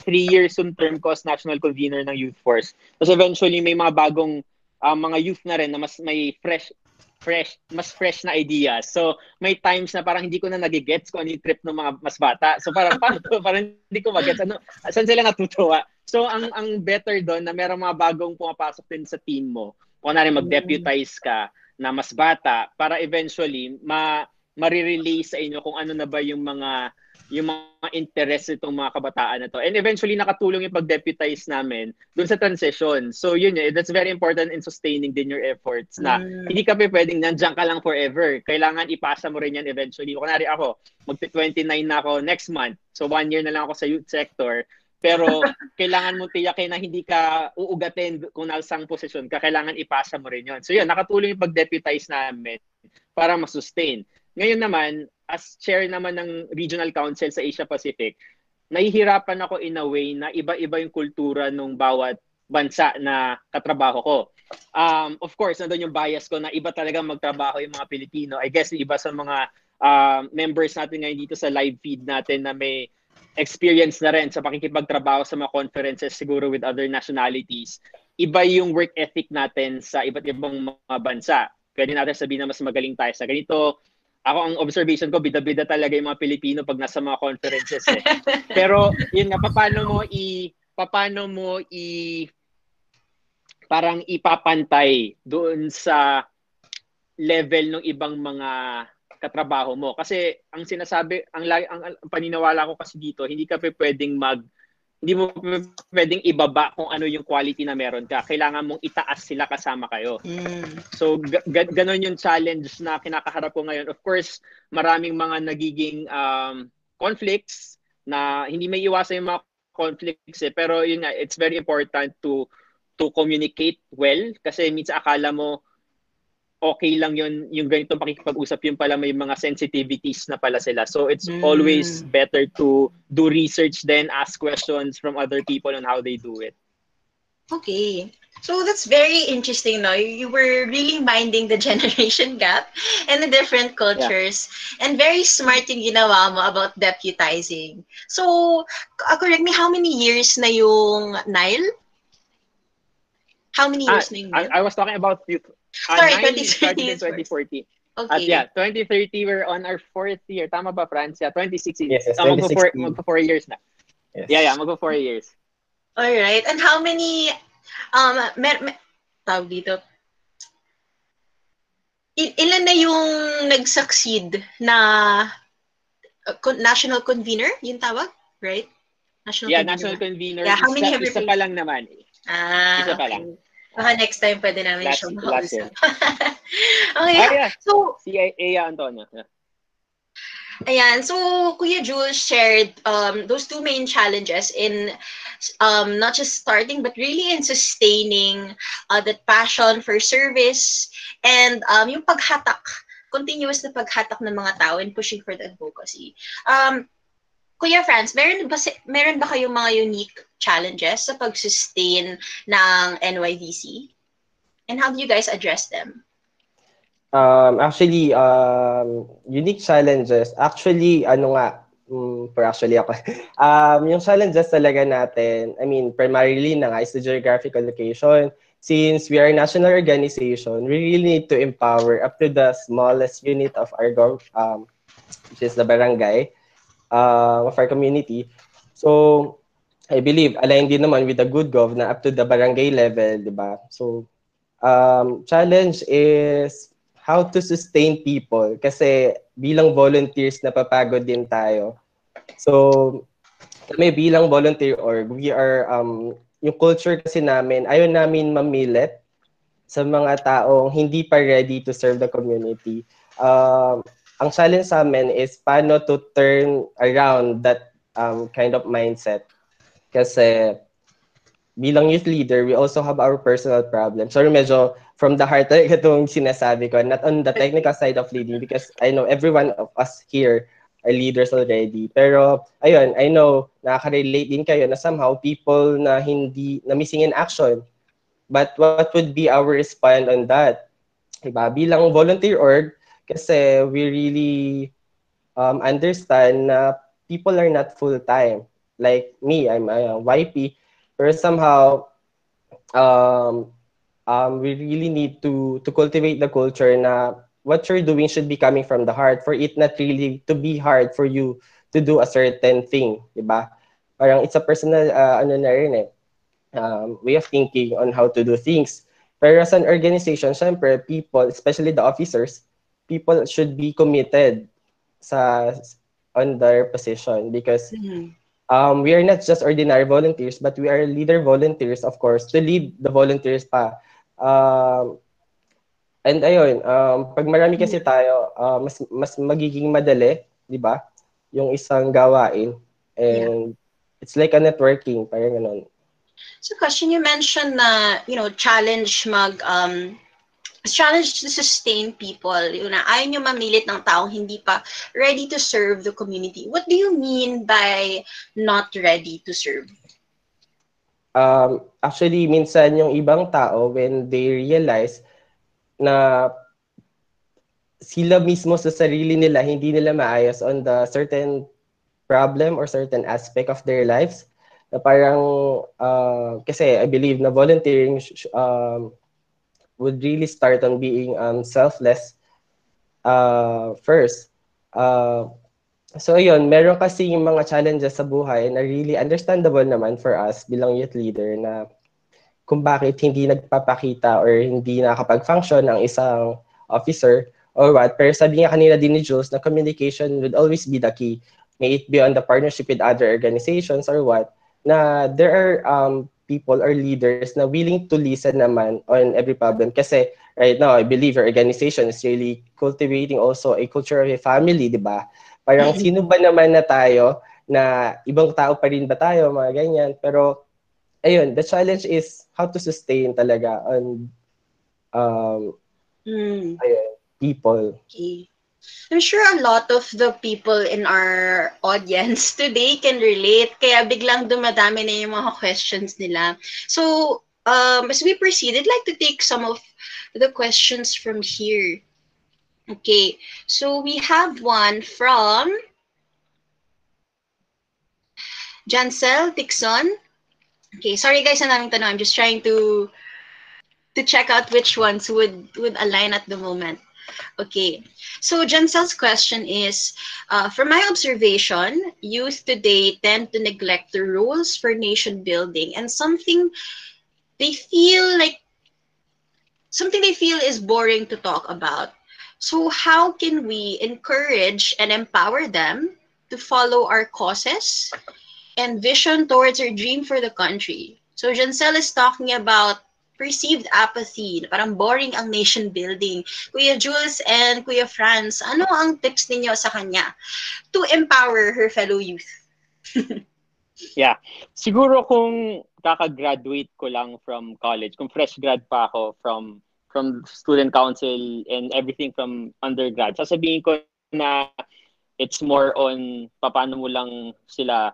Three years yung term ko as national convener ng Youth Force. Tapos eventually may mga bagong uh, mga youth na rin na mas may fresh fresh, mas fresh na ideas. So, may times na parang hindi ko na nagigets kung ano yung trip ng mga mas bata. So, parang *laughs* paano? Parang hindi ko magets. Ano, saan sila natutuwa? So, ang ang better doon na merong mga bagong pumapasok din sa team mo. Kung na rin mag-deputize ka na mas bata para eventually ma marirelay sa inyo kung ano na ba yung mga yung mga interest itong mga kabataan na to. And eventually, nakatulong yung pag-deputize namin dun sa transition. So, yun yun. That's very important in sustaining din your efforts na mm. hindi ka pa pwedeng nandiyan ka lang forever. Kailangan ipasa mo rin yan eventually. Kunwari ako, mag-29 na ako next month. So, one year na lang ako sa youth sector. Pero *laughs* kailangan mo tiyakin na hindi ka uugatin kung nasang posisyon ka. Kailangan ipasa mo rin yun. So, yun, nakatulong yung pag-deputize namin para masustain. Ngayon naman, as chair naman ng Regional Council sa Asia Pacific, nahihirapan ako in a way na iba-iba yung kultura ng bawat bansa na katrabaho ko. Um, of course, nandun yung bias ko na iba talaga magtrabaho yung mga Pilipino. I guess iba sa mga uh, members natin ngayon dito sa live feed natin na may experience na rin sa pakikipagtrabaho sa mga conferences siguro with other nationalities. Iba yung work ethic natin sa iba't ibang mga bansa. Pwede natin sabihin na mas magaling tayo sa ganito, ako ang observation ko, bida-bida talaga yung mga Pilipino pag nasa mga conferences eh. *laughs* Pero yun nga, paano mo i paano mo i parang ipapantay doon sa level ng ibang mga katrabaho mo. Kasi ang sinasabi, ang, ang, ang paniniwala ko kasi dito, hindi ka pwedeng mag hindi mo pwedeng ibaba kung ano yung quality na meron ka. Kailangan mong itaas sila kasama kayo. Mm. So, g- ganon yung challenge na kinakaharap ko ngayon. Of course, maraming mga nagiging um, conflicts na hindi may iwasan yung mga conflicts eh. Pero yun nga, it's very important to to communicate well kasi minsan akala mo okay lang yun, yung ganitong pakikipag-usap, yung pala may mga sensitivities na pala sila. So it's mm. always better to do research then ask questions from other people on how they do it. Okay. So that's very interesting, no? You were really minding the *laughs* generation gap and the different cultures. Yeah. And very smart yung ginawa mo about deputizing. So, uh, correct me, how many years na yung Nile? How many years ah, na yung Nile? I, I was talking about youth, Uh, Sorry, 2030 2040. Okay. At yeah, 2030, we're on our fourth year. Tama ba, France? Yeah, 2016. Yes, yes so, magpo four, magpo four years na. Yes. Yeah, yeah, magpo four years. All right. And how many, um, mer, mer, tawag dito, Il- ilan na yung nag-succeed na uh, national convener, yung tawag, right? National yeah, convener national convener. Yeah, how many isa, have isa pa lang naman. Ah, isa pa okay. lang. Baka next time pwede namin last, siya makausap. *laughs* okay. Ah, yeah. So, si Aya Antonio. Yeah. Ayan. So, Kuya Jules shared um, those two main challenges in um, not just starting, but really in sustaining uh, that passion for service and um, yung paghatak, continuous na paghatak ng mga tao and pushing for the advocacy. Um, Kuya Franz, meron ba, meron ba kayong mga unique challenges sa pag-sustain ng NYVC? And how do you guys address them? Um, actually, um, unique challenges. Actually, ano nga, um, for actually ako, *laughs* um, yung challenges talaga natin, I mean, primarily na nga is the geographical location. Since we are a national organization, we really need to empower up to the smallest unit of our gov, um, which is the barangay uh, of our community. So, I believe, aligned din naman with the good gov up to the barangay level, di ba? So, um, challenge is how to sustain people kasi bilang volunteers napapagod din tayo. So, kami bilang volunteer org, we are, um, yung culture kasi namin, ayaw namin mamilit sa mga taong hindi pa ready to serve the community. Um, ang challenge sa amin is paano to turn around that um, kind of mindset. Kasi bilang youth leader, we also have our personal problems. Sorry, medyo from the heart talaga itong sinasabi ko, not on the technical side of leading because I know every one of us here are leaders already. Pero, ayun, I know, nakaka-relate din kayo na somehow people na hindi, na missing in action. But what would be our response on that? Diba? Bilang volunteer org, kasi we really um, understand na people are not full-time. Like me, I'm a YP, pero somehow, um, um, we really need to to cultivate the culture na what you're doing should be coming from the heart for it not really to be hard for you to do a certain thing, di ba? Parang it's a personal uh, ano na rin eh, um, way of thinking on how to do things. Pero as an organization, syempre, people, especially the officers, people should be committed sa on their position because mm-hmm. Um, we are not just ordinary volunteers, but we are leader volunteers, of course, to lead the volunteers pa. Um, and ayun, um, pag marami kasi tayo, uh, mas, mas magiging madali, di ba? Yung isang gawain. And yeah. it's like a networking, parang ganun. So question you mentioned na, you know, challenge mag, um, challenge to sustain people. Yun na, ayaw nyo mamilit ng taong hindi pa ready to serve the community. What do you mean by not ready to serve? Um, actually, minsan yung ibang tao, when they realize na sila mismo sa sarili nila, hindi nila maayos on the certain problem or certain aspect of their lives, na parang, uh, kasi I believe na volunteering um, would really start on being um, selfless uh, first. Uh, so ayun, meron kasi yung mga challenges sa buhay na really understandable naman for us bilang youth leader na kung bakit hindi nagpapakita or hindi nakapag-function ang isang officer or what. Pero sabi nga kanina din ni Jules na communication would always be the key. May it be on the partnership with other organizations or what na there are um, people or leaders na willing to listen naman on every problem. Kasi right now, I believe your organization is really cultivating also a culture of a family, di ba? Parang sino ba naman na tayo na ibang tao pa rin ba tayo, mga ganyan. Pero ayun, the challenge is how to sustain talaga on um, mm. ayun, people. Okay. I'm sure a lot of the people in our *laughs* audience today can relate. Kaya biglang dumadami na yung mga questions nila. So, um, as we proceed, I'd like to take some of the questions from here. Okay, so we have one from Jancel Dixon. Okay, sorry guys, ang daming tanong. I'm just trying to to check out which ones would would align at the moment. Okay, so Jansel's question is, uh, from my observation, youth today tend to neglect the rules for nation building and something they feel like, something they feel is boring to talk about. So how can we encourage and empower them to follow our causes and vision towards our dream for the country? So Jansel is talking about perceived apathy, parang boring ang nation building. Kuya Jules and Kuya Franz, ano ang tips ninyo sa kanya to empower her fellow youth? *laughs* yeah. Siguro kung kaka-graduate ko lang from college, kung fresh grad pa ako from from student council and everything from undergrad, sasabihin ko na it's more on paano mo lang sila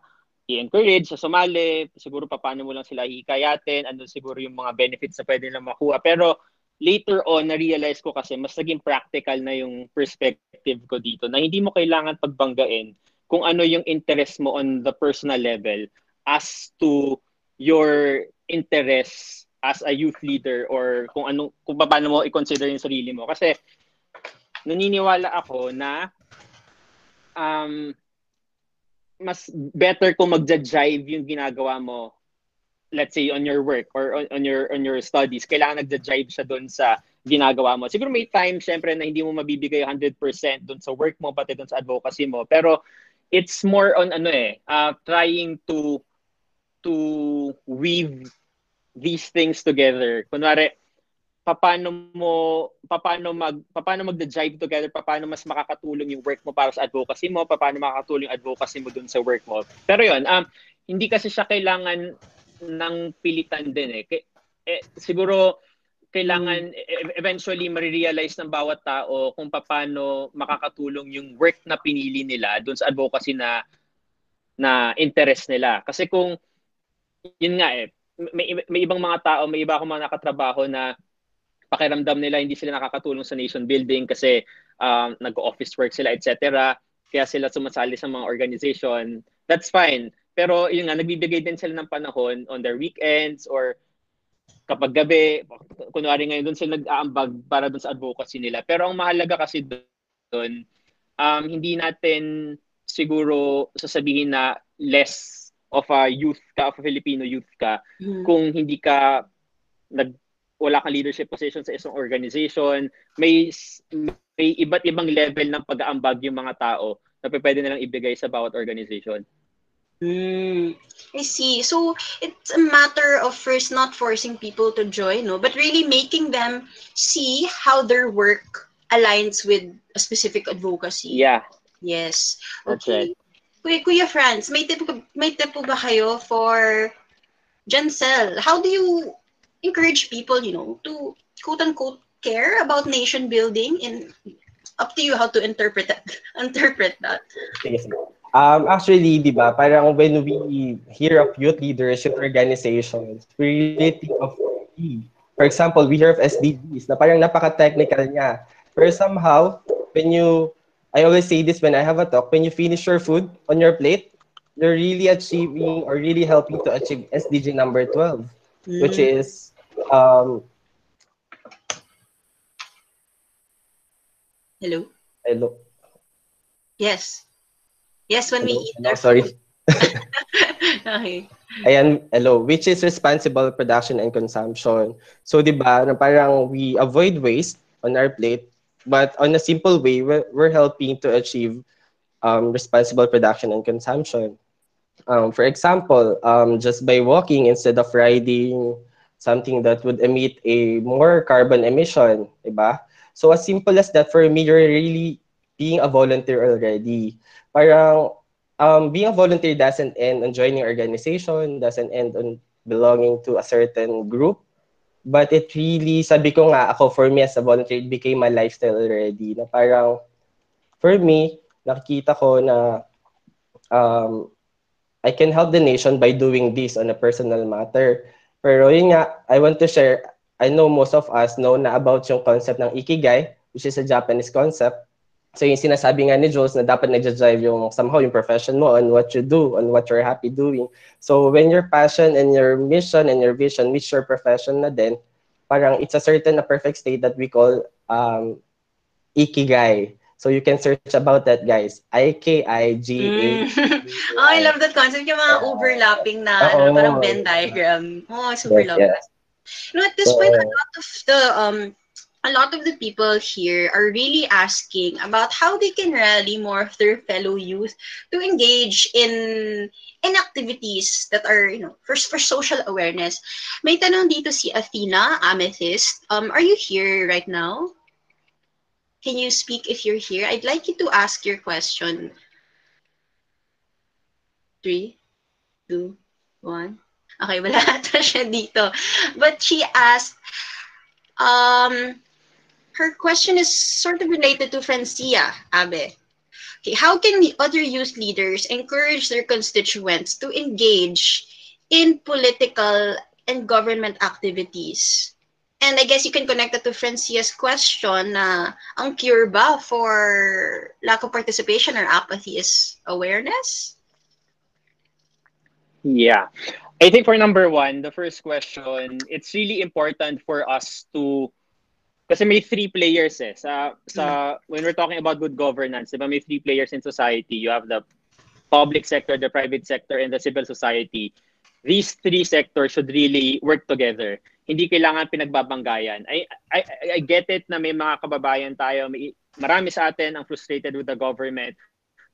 i-encourage sa sumali, siguro pa paano mo lang sila hikayatin, ano siguro yung mga benefits na pwede nilang makuha. Pero later on, na-realize ko kasi mas naging practical na yung perspective ko dito na hindi mo kailangan pagbanggain kung ano yung interest mo on the personal level as to your interest as a youth leader or kung ano kung paano mo i-consider yung sarili mo kasi naniniwala ako na um mas better kung magja-jive yung ginagawa mo let's say on your work or on, on your on your studies. Kailangan nagja-jive siya doon sa ginagawa mo. Siguro may time syempre na hindi mo mabibigay 100% doon sa work mo pati doon sa advocacy mo. Pero it's more on ano eh uh, trying to to weave these things together. Kunwari paano mo paano mag paano mag-jive together, paano mas makakatulong yung work mo para sa advocacy mo, paano makakatulong yung advocacy mo dun sa work mo. Pero yun, um, hindi kasi siya kailangan ng pilitan din eh. eh siguro kailangan hmm. eventually marirealize ng bawat tao kung paano makakatulong yung work na pinili nila dun sa advocacy na na interest nila. Kasi kung yun nga eh, may, may ibang mga tao, may iba akong mga nakatrabaho na pakiramdam nila hindi sila nakakatulong sa nation building kasi um, nag-office work sila, etc. Kaya sila sumasali sa mga organization. That's fine. Pero yun nga, nagbibigay din sila ng panahon on their weekends or kapag gabi, kunwari ngayon doon sila nag-aambag para doon sa advocacy nila. Pero ang mahalaga kasi doon, um, hindi natin siguro sasabihin na less of a youth ka, of a Filipino youth ka, mm. kung hindi ka nag wala kang leadership position sa isang organization, may may iba't ibang level ng pag-aambag yung mga tao na pwede nilang ibigay sa bawat organization. Mm, I see. So it's a matter of first not forcing people to join, no, but really making them see how their work aligns with a specific advocacy. Yeah. Yes. Okay. Kuya, Kuya Franz, may tip, may tip po ba kayo for Jancel? How do you encourage people, you know, to quote unquote care about nation building and up to you how to interpret that. *laughs* interpret that. Sige. Um, actually, di ba, parang when we hear of youth leaders, youth organizations, we really think of For example, we hear of SDGs na parang napaka-technical niya. Pero somehow, when you, I always say this when I have a talk, when you finish your food on your plate, you're really achieving or really helping to achieve SDG number 12, mm. which is Um, hello? Hello. Yes. Yes, when hello? we eat hello, sorry. *laughs* okay. Ayan, hello, which is responsible production and consumption. So, di ba, na parang we avoid waste on our plate, but on a simple way, we're, we're helping to achieve um, responsible production and consumption. Um, for example, um, just by walking instead of riding something that would emit a more carbon emission, diba? So as simple as that, for me, you're really being a volunteer already. Parang um, being a volunteer doesn't end on joining organization, doesn't end on belonging to a certain group. But it really, sabi ko nga, ako for me as a volunteer, it became my lifestyle already. Na parang, for me, nakikita ko na um, I can help the nation by doing this on a personal matter. Pero yun nga, I want to share, I know most of us know na about yung concept ng Ikigai, which is a Japanese concept. So yung sinasabi nga ni Jules na dapat nag-drive yung somehow yung profession mo on what you do, on what you're happy doing. So when your passion and your mission and your vision meets your profession na din, parang it's a certain, a perfect state that we call um, Ikigai. So you can search about that, guys. I-K-I-G-A. Mm. *laughs* oh, I love that concept. Yung mga overlapping na, ano, parang Venn diagram. Oh, super yes, love that. You know, at this so, point, a lot of the, um, a lot of the people here are really asking about how they can rally more of their fellow youth to engage in in activities that are, you know, for, for social awareness. May tanong dito si Athena Amethyst. Um, are you here right now? Can you speak if you're here? I'd like you to ask your question. Three, two, one. Okay, wala *laughs* ata siya dito. But she asked, um, her question is sort of related to Francia, Abe. Okay, how can the other youth leaders encourage their constituents to engage in political and government activities? And I guess you can connect that to Francia's question na ang cure ba for lack of participation or apathy is awareness? Yeah. I think for number one, the first question, it's really important for us to kasi may three players eh. Sa, sa, when we're talking about good governance, diba may three players in society. You have the public sector, the private sector, and the civil society. These three sectors should really work together hindi kailangan pinagbabanggayan. I, I, I get it na may mga kababayan tayo, may, marami sa atin ang frustrated with the government.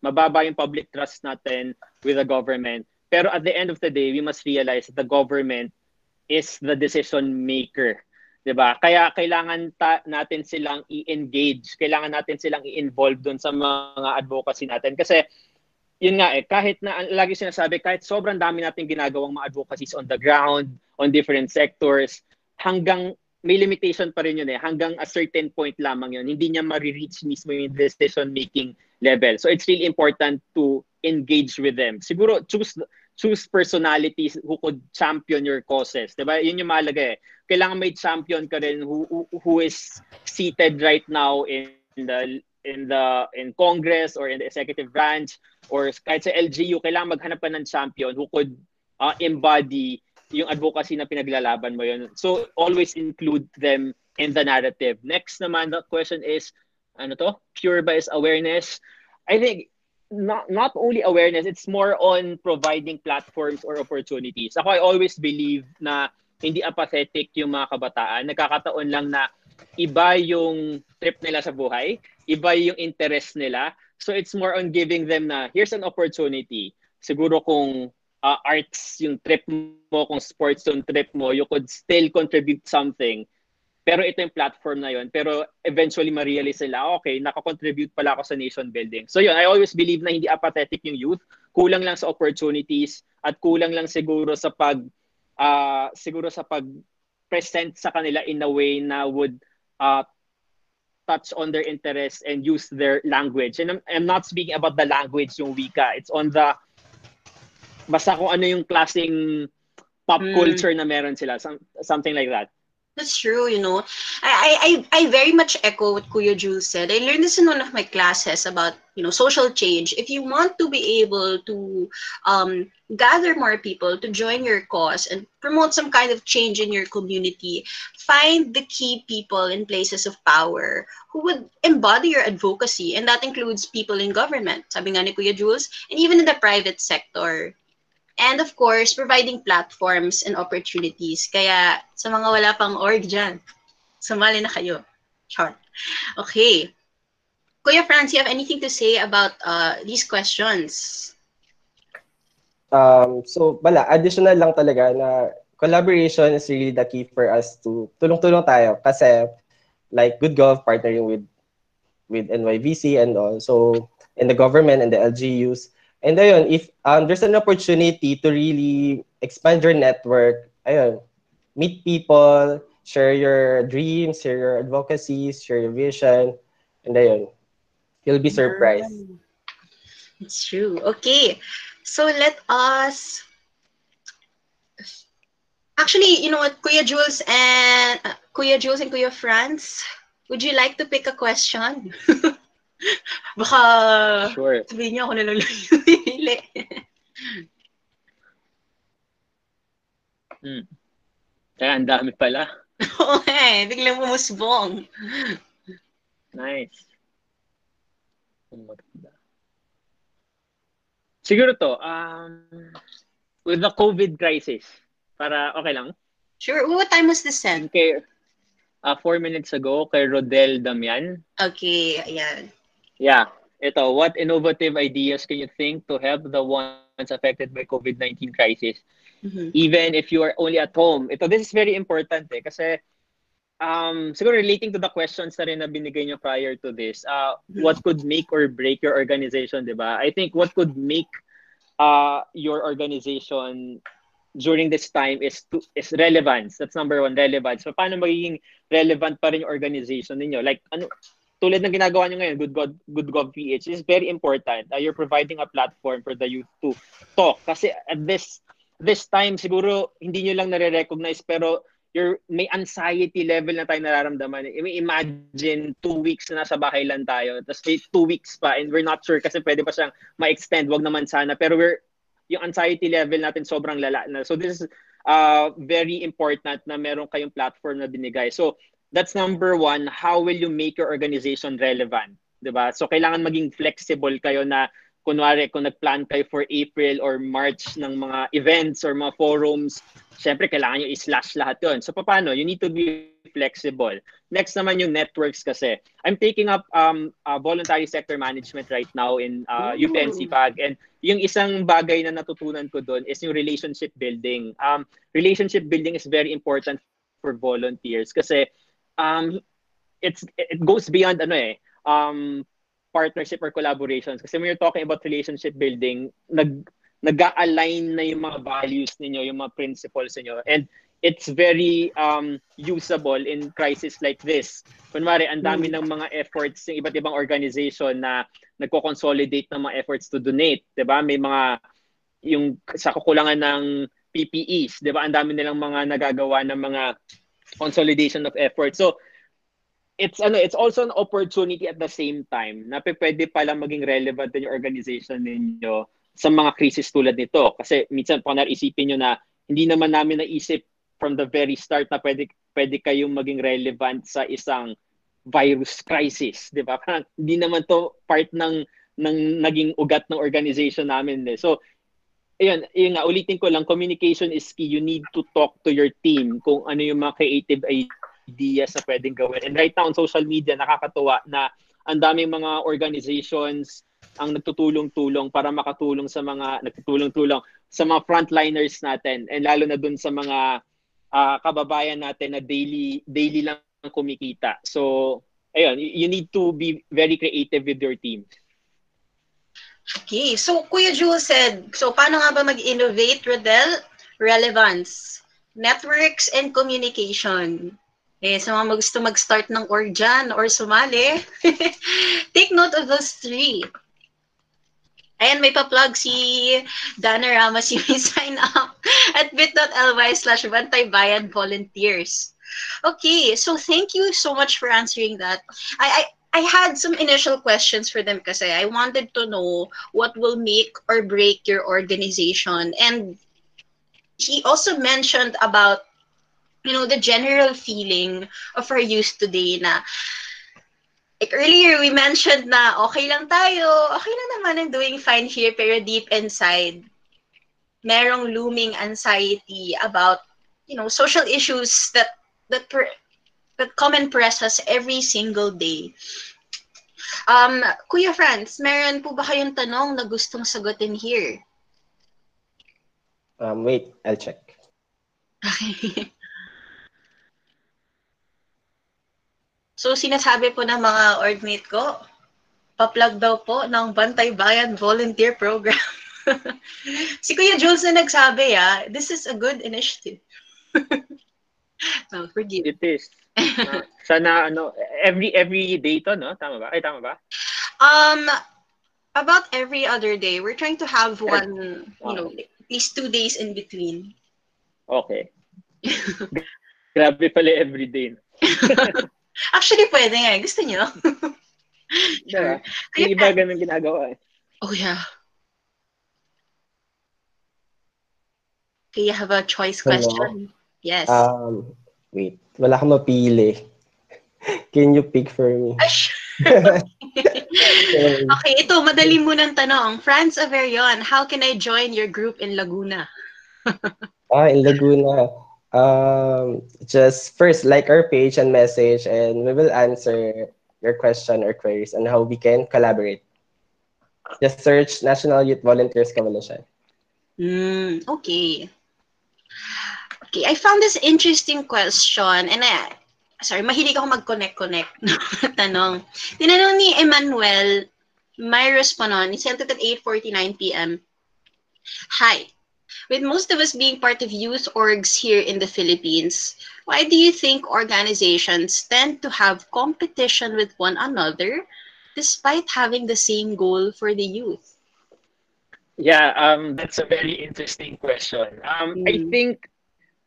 Mababa yung public trust natin with the government. Pero at the end of the day, we must realize that the government is the decision maker 'di ba? Kaya kailangan ta- natin silang i-engage, kailangan natin silang i-involve doon sa mga advocacy natin kasi yun nga eh, kahit na lagi sinasabi, kahit sobrang dami nating ginagawang mga advocacies on the ground, on different sectors, hanggang may limitation pa rin yun eh. Hanggang a certain point lamang yun. Hindi niya ma-reach mismo yung decision-making level. So it's really important to engage with them. Siguro choose choose personalities who could champion your causes. Diba? Yun yung mahalaga eh. Kailangan may champion ka rin who, who is seated right now in the in the in Congress or in the executive branch or kahit sa LGU, kailangan maghanap ka ng champion who could uh, embody yung advocacy na pinaglalaban mo yun. So always include them in the narrative. Next naman, the question is, ano to? Pure bias awareness. I think not not only awareness, it's more on providing platforms or opportunities. Ako, I always believe na hindi apathetic yung mga kabataan. Nagkakataon lang na iba yung trip nila sa buhay, iba yung interest nila. So it's more on giving them na here's an opportunity. Siguro kung uh, arts yung trip mo, kung sports yung trip mo, you could still contribute something. Pero ito yung platform na yon pero eventually ma-realize nila okay nakakontribute pala ako sa nation building. So yun I always believe na hindi apathetic yung youth. Kulang lang sa opportunities at kulang lang siguro sa pag uh, siguro sa pag present sa kanila in a way na would uh, touch on their interests and use their language. And I'm, I'm not speaking about the language yung wika. It's on the basta kung ano yung klaseng pop mm. culture na meron sila some, something like that That's true, you know. I, I, I very much echo what Kuya Jules said. I learned this in one of my classes about, you know, social change. If you want to be able to um, gather more people to join your cause and promote some kind of change in your community, find the key people in places of power who would embody your advocacy. And that includes people in government, sabi nga ni Kuya Jules, and even in the private sector. And of course, providing platforms and opportunities. Kaya sa mga wala pang org dyan, sumali na kayo. Char. Okay. Kuya Franz, you have anything to say about uh, these questions? Um, so, wala. Additional lang talaga na collaboration is really the key for us to tulong-tulong tayo kasi like Good Gov partnering with with NYVC and all. So, in the government and the LGUs, And ayun, if um, there's an opportunity to really expand your network, ayun, meet people, share your dreams, share your advocacies, share your vision, and ayun, you'll be surprised. It's true. Okay, so let us. Actually, you know what, Kuya Jules and uh, Kuya Jules and Kuya Franz, would you like to pick a question? *laughs* *laughs* Baka sure. sabihin niyo ako na lang yung *laughs* hmm. Kaya ang dami pala. *laughs* Oo eh, biglang pumusbong. Nice. Siguro to, um, with the COVID crisis, para okay lang? Sure. What time was this sent? Okay. Uh, four minutes ago kay Rodel Damian. Okay, ayan. Yeah. Ito, what innovative ideas can you think to help the ones affected by COVID-19 crisis? Mm-hmm. Even if you are only at home. Ito, this is very important eh, kasi um, siguro relating to the questions na rin na binigay nyo prior to this, uh, mm-hmm. what could make or break your organization, di ba? I think what could make uh, your organization during this time is to, is relevance. That's number one, relevance. So, paano magiging relevant pa rin yung organization ninyo? Like, ano, tulad ng ginagawa nyo ngayon, Good God, Good Gov PH, is very important. Uh, you're providing a platform for the youth to talk. Kasi at this this time, siguro hindi nyo lang nare-recognize, pero your may anxiety level na tayo nararamdaman. Imagine two weeks na nasa bahay lang tayo, tapos may two weeks pa, and we're not sure kasi pwede pa siyang ma-extend, wag naman sana. Pero we're, yung anxiety level natin sobrang lala na. So this is uh, very important na meron kayong platform na binigay. So that's number one, how will you make your organization relevant? 'di ba? So kailangan maging flexible kayo na kunwari kung nagplan kayo for April or March ng mga events or mga forums, syempre kailangan nyo i-slash lahat 'yon. So paano? You need to be flexible. Next naman yung networks kasi. I'm taking up um uh, voluntary sector management right now in uh, UPNC PAG and yung isang bagay na natutunan ko doon is yung relationship building. Um relationship building is very important for volunteers kasi um it's it goes beyond ano eh um partnership or collaborations kasi when you're talking about relationship building nag nag-align na yung mga values ninyo yung mga principles niyo and it's very um, usable in crisis like this. Kunwari, ang dami mm. ng mga efforts ng iba't ibang organization na nagko-consolidate ng mga efforts to donate, 'di ba? May mga yung sa kakulangan ng PPEs, 'di ba? Ang dami nilang mga nagagawa ng mga consolidation of efforts. So it's ano, it's also an opportunity at the same time na pwede pala maging relevant din yung organization ninyo sa mga crisis tulad nito. Kasi minsan pa isipin nyo na hindi naman namin naisip from the very start na pwede, pwede kayong maging relevant sa isang virus crisis, 'di ba? *laughs* Parang hindi naman to part ng ng naging ugat ng organization namin eh. So, ayun, yun nga, ulitin ko lang, communication is key. You need to talk to your team kung ano yung mga creative ideas na pwedeng gawin. And right now on social media, nakakatuwa na ang daming mga organizations ang nagtutulong-tulong para makatulong sa mga nagtutulong-tulong sa mga frontliners natin and lalo na dun sa mga uh, kababayan natin na daily daily lang kumikita. So, ayun, you need to be very creative with your team. Okay. So, Kuya Jules said, so paano nga ba mag-innovate, Rodel? Relevance, networks, and communication. Eh, sa mga gusto mag-start ng org dyan or sumali, *laughs* take note of those three. Ayan, may pa-plug si Dana Ramos yung sign up at bit.ly slash Bantay Volunteers. Okay, so thank you so much for answering that. I, I I had some initial questions for them because I wanted to know what will make or break your organization. And he also mentioned about, you know, the general feeling of our youth today na like earlier we mentioned na okay lang tayo, okay lang naman ang doing fine here, pero deep inside, merong looming anxiety about, you know, social issues that that per, that come and press us every single day. Um, Kuya Franz, meron po ba kayong tanong na gustong sagutin here? Um, wait, I'll check. Okay. So, sinasabi po ng mga orgmate ko, pa-plug daw po ng Bantay Bayan Volunteer Program. *laughs* si Kuya Jules na nagsabi, ah, this is a good initiative. no, *laughs* forgive. It is. Uh, *laughs* sana, ano, every every day to, no? Tama ba? Ay, tama ba? Um, about every other day. We're trying to have one, wow. you know, at least two days in between. Okay. *laughs* Grabe pala every day. *laughs* Actually, pwede nga. Eh. Gusto nyo? sure. Yung iba ganun ginagawa eh. Oh, yeah. Okay, you have a choice question. Hello? Yes. Um, wait. Wala kang mapili. *laughs* Can you pick for me? *laughs* okay, ito, madali munang tanong. Franz Averion, how can I join your group in Laguna? *laughs* ah, in Laguna um, just first like our page and message, and we will answer your question or queries on how we can collaborate. Just search National Youth Volunteers Coalition. Mm, okay. Okay, I found this interesting question and I, sorry, mahilig ako mag-connect-connect *laughs* tanong. Tinanong ni Emmanuel Myros Panon, he sent it at 8.49 p.m. Hi, with most of us being part of youth orgs here in the Philippines, why do you think organizations tend to have competition with one another despite having the same goal for the youth? Yeah, um, that's a very interesting question. Um, mm. I think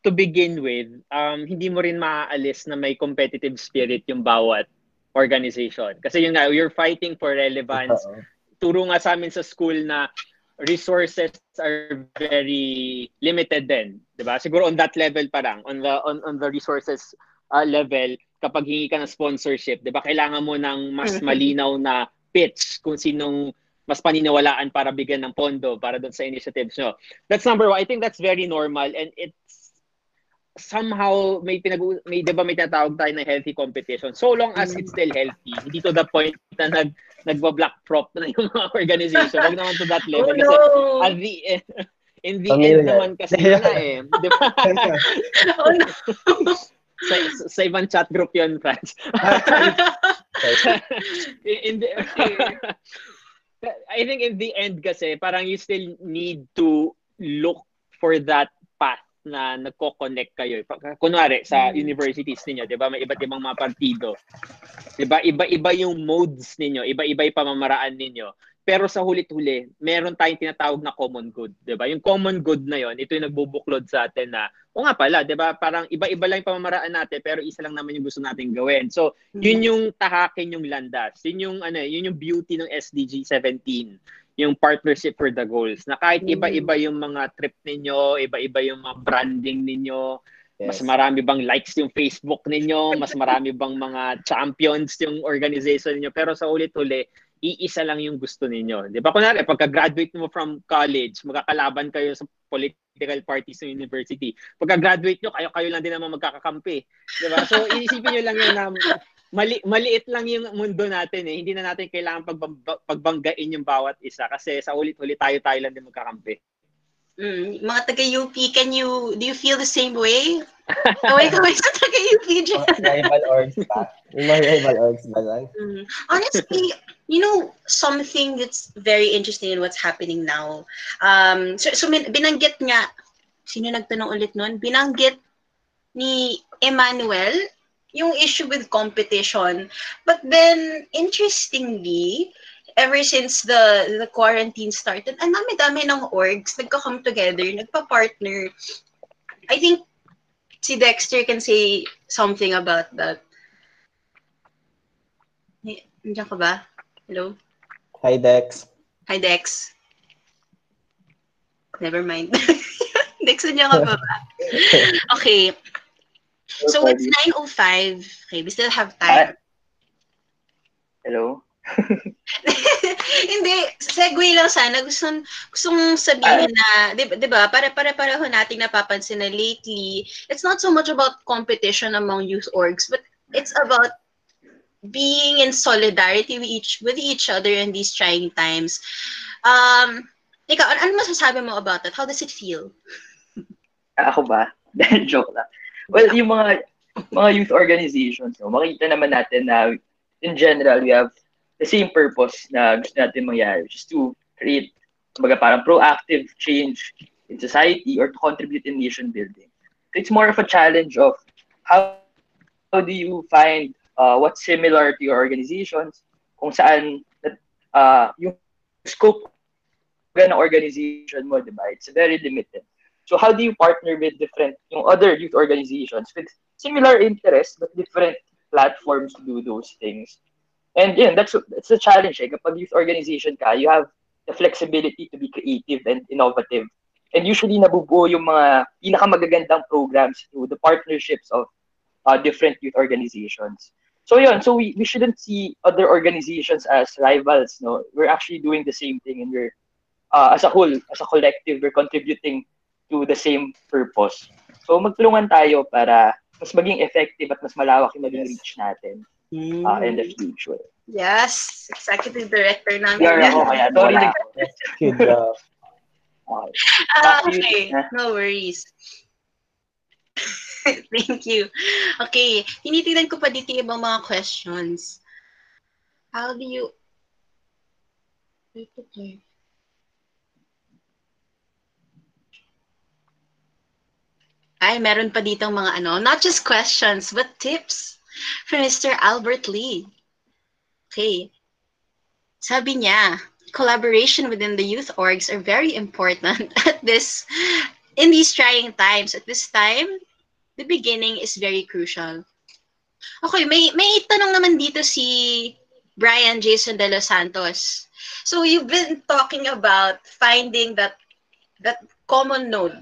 to begin with, um, hindi mo rin maaalis na may competitive spirit yung bawat organization. Kasi yun nga, you're fighting for relevance. Uh-oh. Turo nga sa amin sa school na resources are very limited din, 'di ba? Siguro on that level pa lang, on the on on the resources uh, level, kapag hingi ka ng sponsorship, 'di ba? Kailangan mo ng mas mm-hmm. malinaw na pitch kung sinong mas paniniwalaan para bigyan ng pondo para doon sa initiatives nyo. That's number one. I think that's very normal and it's somehow may pinag may 'di ba may tinatawag tayo na healthy competition. So long as it's still healthy, hindi to the point na nag nagba-black prop na yung mga organization. Wag naman to that level. Oh, no. Kasi at the in the Pamilya. end naman kasi na eh. Di ba? *laughs* oh, no. sa, sa ibang chat group yun, Franz. *laughs* in the, I think in the end kasi, parang you still need to look for that na nagko-connect kayo. Kunwari, sa mm. universities ninyo, di ba, may iba't ibang mga partido. Di ba, iba-iba yung modes ninyo, iba-iba yung pamamaraan ninyo. Pero sa hulit-huli, meron tayong tinatawag na common good, 'di ba? Yung common good na 'yon, ito yung nagbubuklod sa atin na o nga pala, 'di ba? Parang iba-iba lang yung pamamaraan natin, pero isa lang naman yung gusto nating gawin. So, yun mm. yung tahakin yung landas. Yun yung ano, yun yung beauty ng SDG 17 yung partnership for the goals na kahit mm. iba-iba yung mga trip ninyo, iba-iba yung mga branding ninyo, yes. mas marami bang likes yung Facebook ninyo, mas marami bang mga champions yung organization niyo pero sa ulit-uli, iisa lang yung gusto ninyo. Di ba? Kunwari, pagka-graduate mo from college, magkakalaban kayo sa political parties sa university. Pagka-graduate nyo, kayo-kayo lang din naman magkakakampi. Di ba? So, *laughs* iisipin nyo lang yun na mali, maliit lang yung mundo natin eh. Hindi na natin kailangan pagbang, pagbanggain yung bawat isa kasi sa ulit-ulit tayo-tayo lang din magkakampi. Mm, mga taga-UP, can you, do you feel the same way? *laughs* Kaway-kaway sa taga-UP dyan. rival orgs pa. Mga rival orgs ba lang? Mm. Honestly, you know, something that's very interesting in what's happening now. Um, so, so binanggit nga, sino nagtanong ulit nun? Binanggit ni Emmanuel yung issue with competition. But then, interestingly, ever since the the quarantine started, ang dami-dami ng orgs nagka-come together, nagpa-partner. I think si Dexter can say something about that. Nandiyan ka ba? Hello? Hi, Dex. Hi, Dex. Never mind. *laughs* Dex, nandiyan ka ba ba? *laughs* Okay. So it's 9.05. Okay, we still have time. Hello? *laughs* Hindi, segue lang sana. Gusto, gustong sabihin na, di, di ba, para para pareho nating napapansin na lately, it's not so much about competition among youth orgs, but it's about being in solidarity with each with each other in these trying times. Um, ikaw, ano, ano masasabi mo about that? How does it feel? Ako ba? *laughs* Joke lang. Well, yung mga mga youth organizations, no, makita naman natin na in general, we have the same purpose na gusto natin mangyari, which is to create kumbaga parang proactive change in society or to contribute in nation building. It's more of a challenge of how, how do you find uh, what's similar to your organizations, kung saan uh, yung scope ng organization mo, di ba? It's very limited. So how do you partner with different yung other youth organizations with similar interests but different platforms to do those things? And yeah, that's that's the challenge. Eh. Kapag youth organization ka, you have the flexibility to be creative and innovative. And usually nabubuo yung mga pinakamagagandang programs through the partnerships of uh, different youth organizations. So yun, so we, we shouldn't see other organizations as rivals. No, we're actually doing the same thing, and we're uh, as a whole, as a collective, we're contributing to the same purpose. So magtulungan tayo para mas maging effective at mas malawak yung maging reach natin mm. uh, in the future. Yes, executive director namin. Yeah, ako kaya. Sorry. Good job. Okay. Uh, okay, no worries. *laughs* Thank you. Okay, tinitignan ko pa dito yung ibang mga questions. How do you... Okay. Ay, meron pa ditong mga ano, not just questions, but tips from Mr. Albert Lee. Okay. Sabi niya, collaboration within the youth orgs are very important *laughs* at this in these trying times. At this time, the beginning is very crucial. Okay, may may tanong naman dito si Brian Jason De Los Santos. So you've been talking about finding that that common node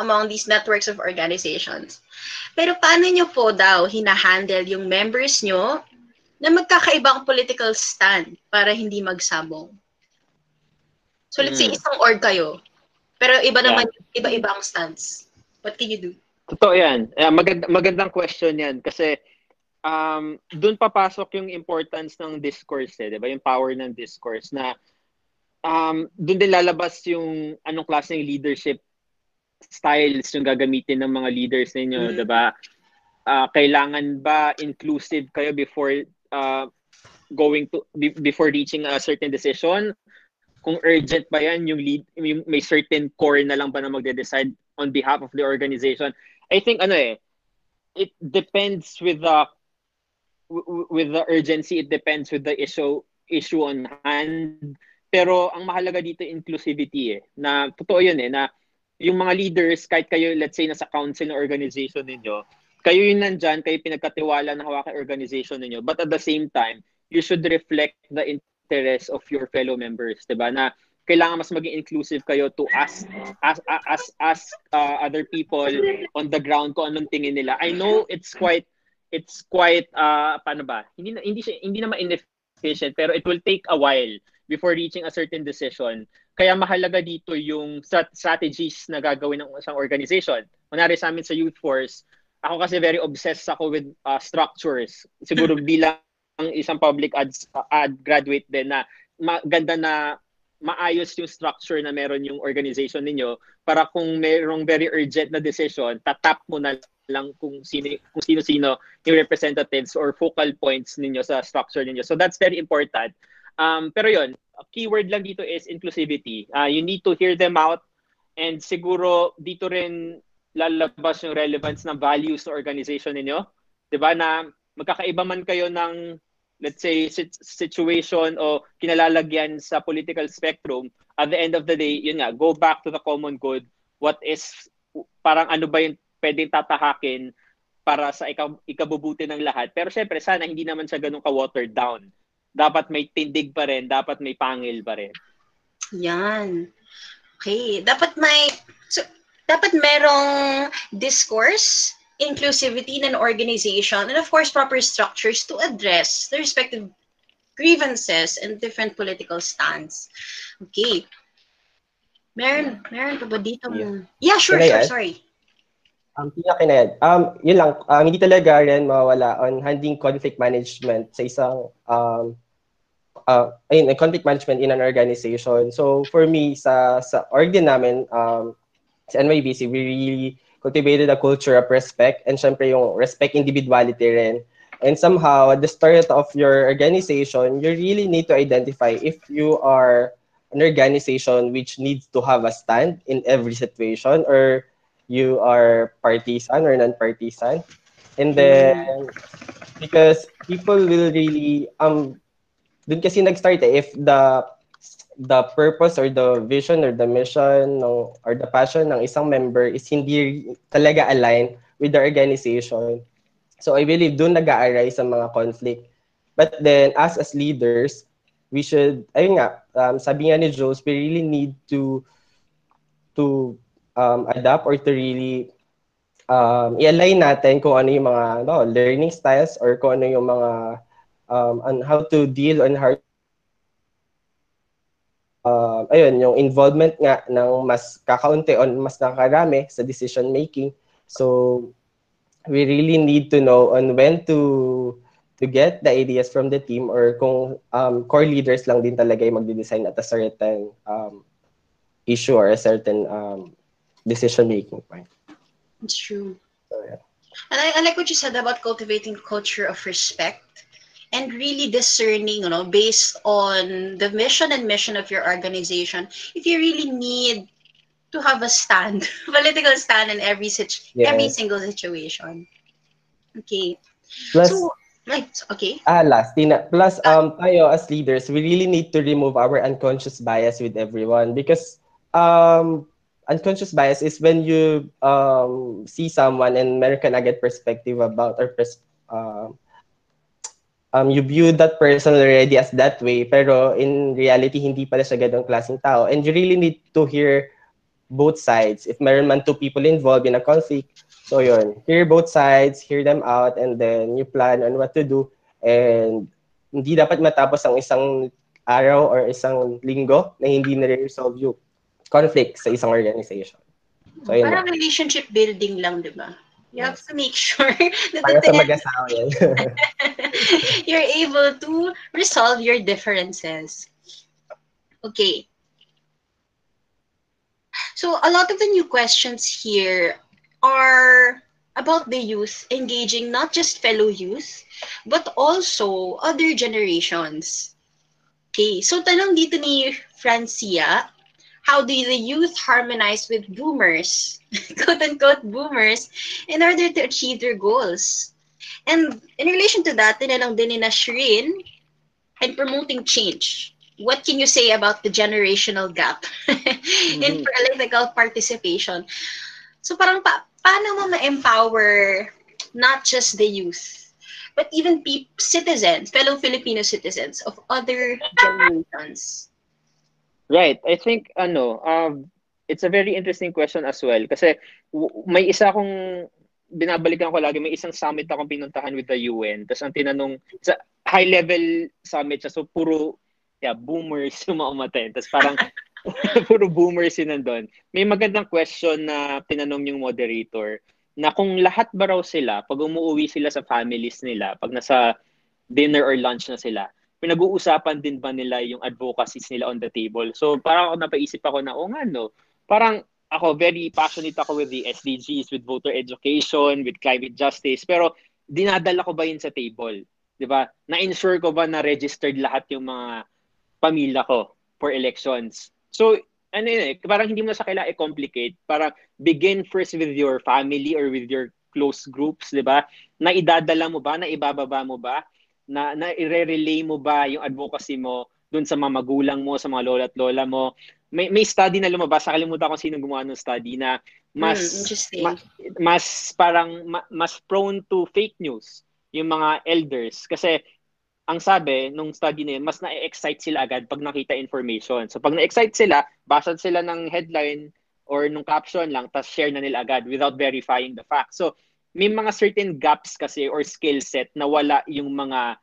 among these networks of organizations. Pero paano nyo po daw hinahandle yung members nyo na magkakaibang political stand para hindi magsabong? So let's mm. say hmm. isang org kayo, pero iba naman, yeah. iba-iba ang stance. What can you do? Totoo yan. Magand- magandang question yan kasi um, doon papasok yung importance ng discourse, eh, di ba? Yung power ng discourse na um, doon din lalabas yung anong klase ng leadership styles yung gagamitin ng mga leaders ninyo, mm. 'di ba? uh, kailangan ba inclusive kayo before uh, going to be, before reaching a certain decision kung urgent ba yan yung lead yung may certain core na lang ba na magde-decide on behalf of the organization I think ano eh it depends with the with the urgency it depends with the issue issue on hand pero ang mahalaga dito inclusivity eh na totoo yun eh na yung mga leaders kahit kayo let's say nasa council ng organization ninyo kayo yung nandyan, kayo pinagkatiwala ng hawakan organization ninyo. But at the same time, you should reflect the interest of your fellow members, 'di ba? Na kailangan mas maging inclusive kayo to ask as as as uh, other people on the ground kung anong tingin nila. I know it's quite it's quite uh paano ba? Hindi na, hindi siya, hindi naman inefficient pero it will take a while before reaching a certain decision. Kaya mahalaga dito yung strategies na gagawin ng isang organization. Kunwari sa amin sa Youth Force, ako kasi very obsessed ako with uh, structures. Siguro *laughs* bilang isang public ads uh, ad graduate din na maganda na maayos yung structure na meron yung organization ninyo para kung merong very urgent na decision, tatap mo na lang kung sino kung sino-sino yung representatives or focal points ninyo sa structure ninyo. So that's very important. Um, pero yon, keyword lang dito is inclusivity. Uh, you need to hear them out and siguro dito rin lalabas yung relevance ng values ng organization ninyo. 'Di ba na magkakaiba man kayo ng let's say situation o kinalalagyan sa political spectrum, at the end of the day, yun nga, go back to the common good. What is parang ano ba yung pwedeng tatahakin para sa ikabubuti ng lahat. Pero syempre, sana hindi naman siya ganun ka-watered down. Dapat may tindig pa rin, dapat may pangil pa rin. Yan. Okay. Dapat may, so, dapat merong discourse, inclusivity in an organization, and of course, proper structures to address the respective grievances and different political stands. Okay. Meron, meron pa ba dito? Yeah, yeah sure, Can sure, sorry. Um, pinakinayad. Um, yun lang, um, hindi talaga rin mawala on handling conflict management sa isang um, uh, ayun, conflict management in an organization. So for me, sa sa org din namin, um, sa NYBC, we really cultivated a culture of respect and syempre yung respect individuality rin. And somehow, at the start of your organization, you really need to identify if you are an organization which needs to have a stand in every situation or you are partisan or non-partisan. And then, because people will really, um, dun kasi nag-start eh, if the the purpose or the vision or the mission ng, or the passion ng isang member is hindi talaga aligned with the organization. So I believe doon nag-a-arise ang mga conflict. But then as as leaders, we should, ayun nga, um, sabi nga ni Jules, we really need to to um, adapt or to really um, i-align natin kung ano yung mga no, learning styles or kung ano yung mga um, on how to deal on how uh, ayun, yung involvement nga ng mas kakaunti o mas nakarami sa decision making. So, we really need to know on when to to get the ideas from the team or kung um, core leaders lang din talaga yung magde-design at a certain um, issue or a certain um, decision making point. It's true. So, yeah. And I, I like what you said about cultivating culture of respect and really discerning, you know, based on the mission and mission of your organization, if you really need to have a stand, *laughs* political stand in every situ- yes. every single situation. Okay. Plus, so, right, okay. Ah, last, Tina. Plus, ah. um, tayo as leaders, we really need to remove our unconscious bias with everyone because um, unconscious bias is when you um, see someone and meron ka agad perspective about or pers- uh, um, you view that person already as that way, pero in reality, hindi pala siya ganong klaseng tao. And you really need to hear both sides. If meron man two people involved in a conflict, so yun, hear both sides, hear them out, and then you plan on what to do. And hindi dapat matapos ang isang araw or isang linggo na hindi na-resolve yung conflict sa isang organization. So, yun Parang relationship building lang, di ba? You have to make sure *laughs* that Para sa mag-asawa yan. *laughs* you're able to resolve your differences. Okay. So a lot of the new questions here are about the youth engaging not just fellow youth, but also other generations. Okay, so tanong dito ni Francia, how do the youth harmonize with boomers, *laughs* quote-unquote boomers, in order to achieve their goals? And in relation to that, tinanong din ni Nashrin, and promoting change. What can you say about the generational gap *laughs* in Mhm. political participation? So parang pa paano mo ma-empower not just the youth, but even pe- citizens, fellow Filipino citizens of other *laughs* generations? Right. I think ano, um it's a very interesting question as well kasi w- may isa akong binabalikan ko lagi, may isang summit akong pinuntahan with the UN. Tapos ang tinanong, sa high level summit siya, so puro yeah, boomers *laughs* yung mga umattend. Tapos parang *laughs* *laughs* puro boomers yun nandun. May magandang question na tinanong yung moderator na kung lahat ba raw sila, pag umuwi sila sa families nila, pag nasa dinner or lunch na sila, pinag-uusapan din ba nila yung advocacies nila on the table? So parang ako napaisip ako na, oh nga no, parang ako very passionate ako with the SDGs, with voter education, with climate justice, pero dinadala ko ba yun sa table? 'Di ba? Na-ensure ko ba na registered lahat yung mga pamilya ko for elections? So ano yun eh, parang hindi mo na siya kailangan i-complicate. Parang begin first with your family or with your close groups, di ba? Na idadala mo ba, na ibababa mo ba, na, na i-relay mo ba yung advocacy mo dun sa mga magulang mo, sa mga lola at lola mo. May, may study na lumabas, nakalimutan ko sino gumawa ng study na mas interesting. ma- mas parang ma- mas prone to fake news yung mga elders kasi ang sabi nung study na yun, mas na-excite sila agad pag nakita information. So pag na-excite sila, basa sila ng headline or nung caption lang, tapos share na nila agad without verifying the fact. So may mga certain gaps kasi or skill set na wala yung mga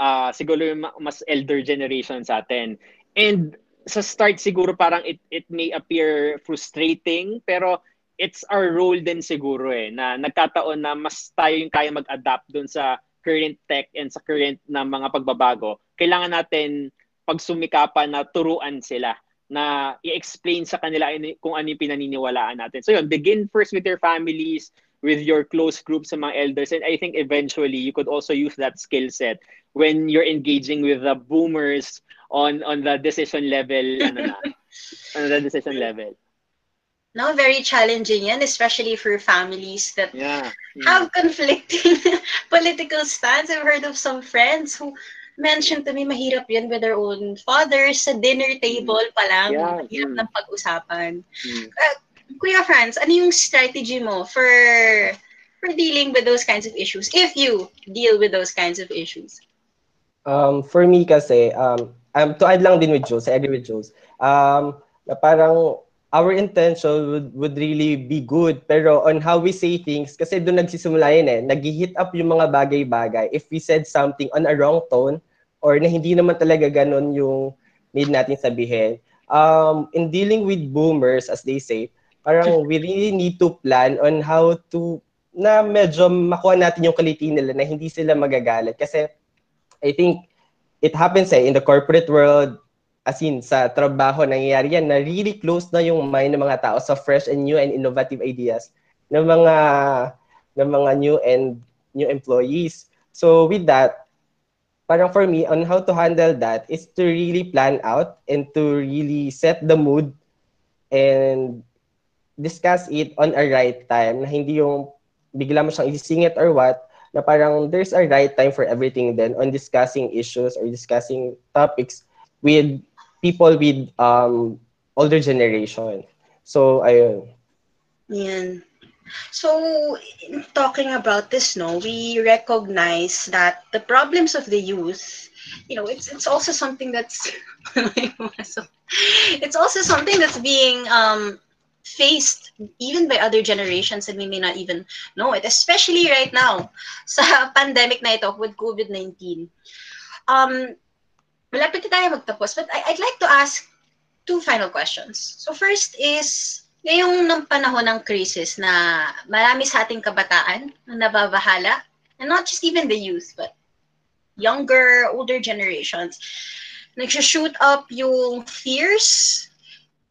ah, siguro yung ma- mas elder generation sa atin. And sa start siguro parang it it may appear frustrating pero it's our role din siguro eh na nagkataon na mas tayo yung kaya mag-adapt dun sa current tech and sa current na mga pagbabago. Kailangan natin pagsumikapan na turuan sila na i-explain sa kanila ini- kung ano yung pinaniniwalaan natin. So yun, begin first with your families, with your close groups sa mga elders. And I think eventually you could also use that skill set when you're engaging with the boomers on on the decision level *laughs* ano na, on the decision level. Now, very challenging yan, especially for families that Yeah. Mm. have conflicting *laughs* political stance. I've heard of some friends who mentioned to me mahirap yan with their own fathers sa dinner table pa lang. Yeah, Mahirap mm. ng pag-usapan. Mm. Kuya Franz, ano yung strategy mo for for dealing with those kinds of issues if you deal with those kinds of issues? Um, for me kasi, um, um, to add lang din with Jules, I agree with Jules, um, parang our intention would, would really be good, pero on how we say things, kasi doon nagsisimula yun eh, nag-hit up yung mga bagay-bagay. If we said something on a wrong tone, or na hindi naman talaga ganun yung need natin sabihin, um, in dealing with boomers, as they say, parang we really need to plan on how to, na medyo makuha natin yung quality nila na hindi sila magagalit. Kasi I think it happens eh, in the corporate world, as in sa trabaho, nangyayari yan na really close na yung mind ng mga tao sa fresh and new and innovative ideas ng mga ng mga new and new employees. So with that, parang for me, on how to handle that is to really plan out and to really set the mood and discuss it on a right time na hindi yung bigla mo siyang or what, na parang there's a right time for everything then on discussing issues or discussing topics with people with um older generation. So ayun. Yan. So, in talking about this, no, we recognize that the problems of the youth, you know, it's it's also something that's *laughs* it's also something that's being um, faced even by other generations and we may not even know it, especially right now *laughs* sa pandemic na ito with COVID-19. Um, malapit na tayo magtapos, but I, I'd like to ask two final questions. So first is, ngayong ng panahon ng crisis na marami sa ating kabataan na nababahala, and not just even the youth, but younger, older generations, nagsha-shoot up yung fears,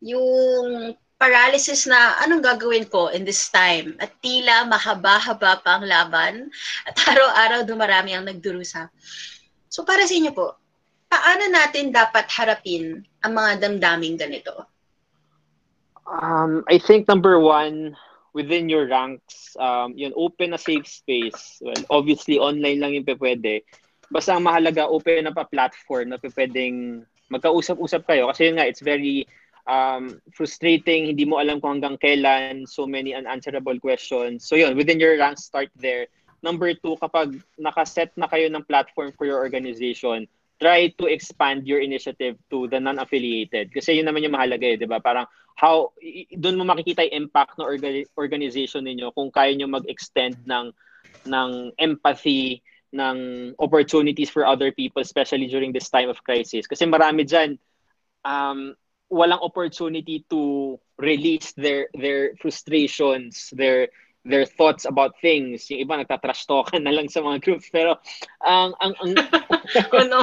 yung paralysis na anong gagawin ko in this time. At tila mahaba-haba pa ang laban at *laughs* araw-araw dumarami ang nagdurusa. So para sa inyo po, paano natin dapat harapin ang mga damdaming ganito? Um, I think number one, within your ranks, um, yun, open a safe space. Well, obviously, online lang yung pwede. Basta ang mahalaga, open up a platform na pwedeng magkausap-usap kayo. Kasi yun nga, it's very um, frustrating. Hindi mo alam kung hanggang kailan. So many unanswerable questions. So yun, within your ranks, start there. Number two, kapag nakaset na kayo ng platform for your organization, try to expand your initiative to the non-affiliated. Kasi yun naman yung mahalaga eh, di ba? Parang how, doon mo makikita yung impact ng orga- organization ninyo kung kaya nyo mag-extend ng, ng empathy, ng opportunities for other people, especially during this time of crisis. Kasi marami dyan, um, walang opportunity to release their their frustrations, their their thoughts about things. Yung iba nagtatrash talkan na lang sa mga groups pero ang ang, ang oh *laughs* no.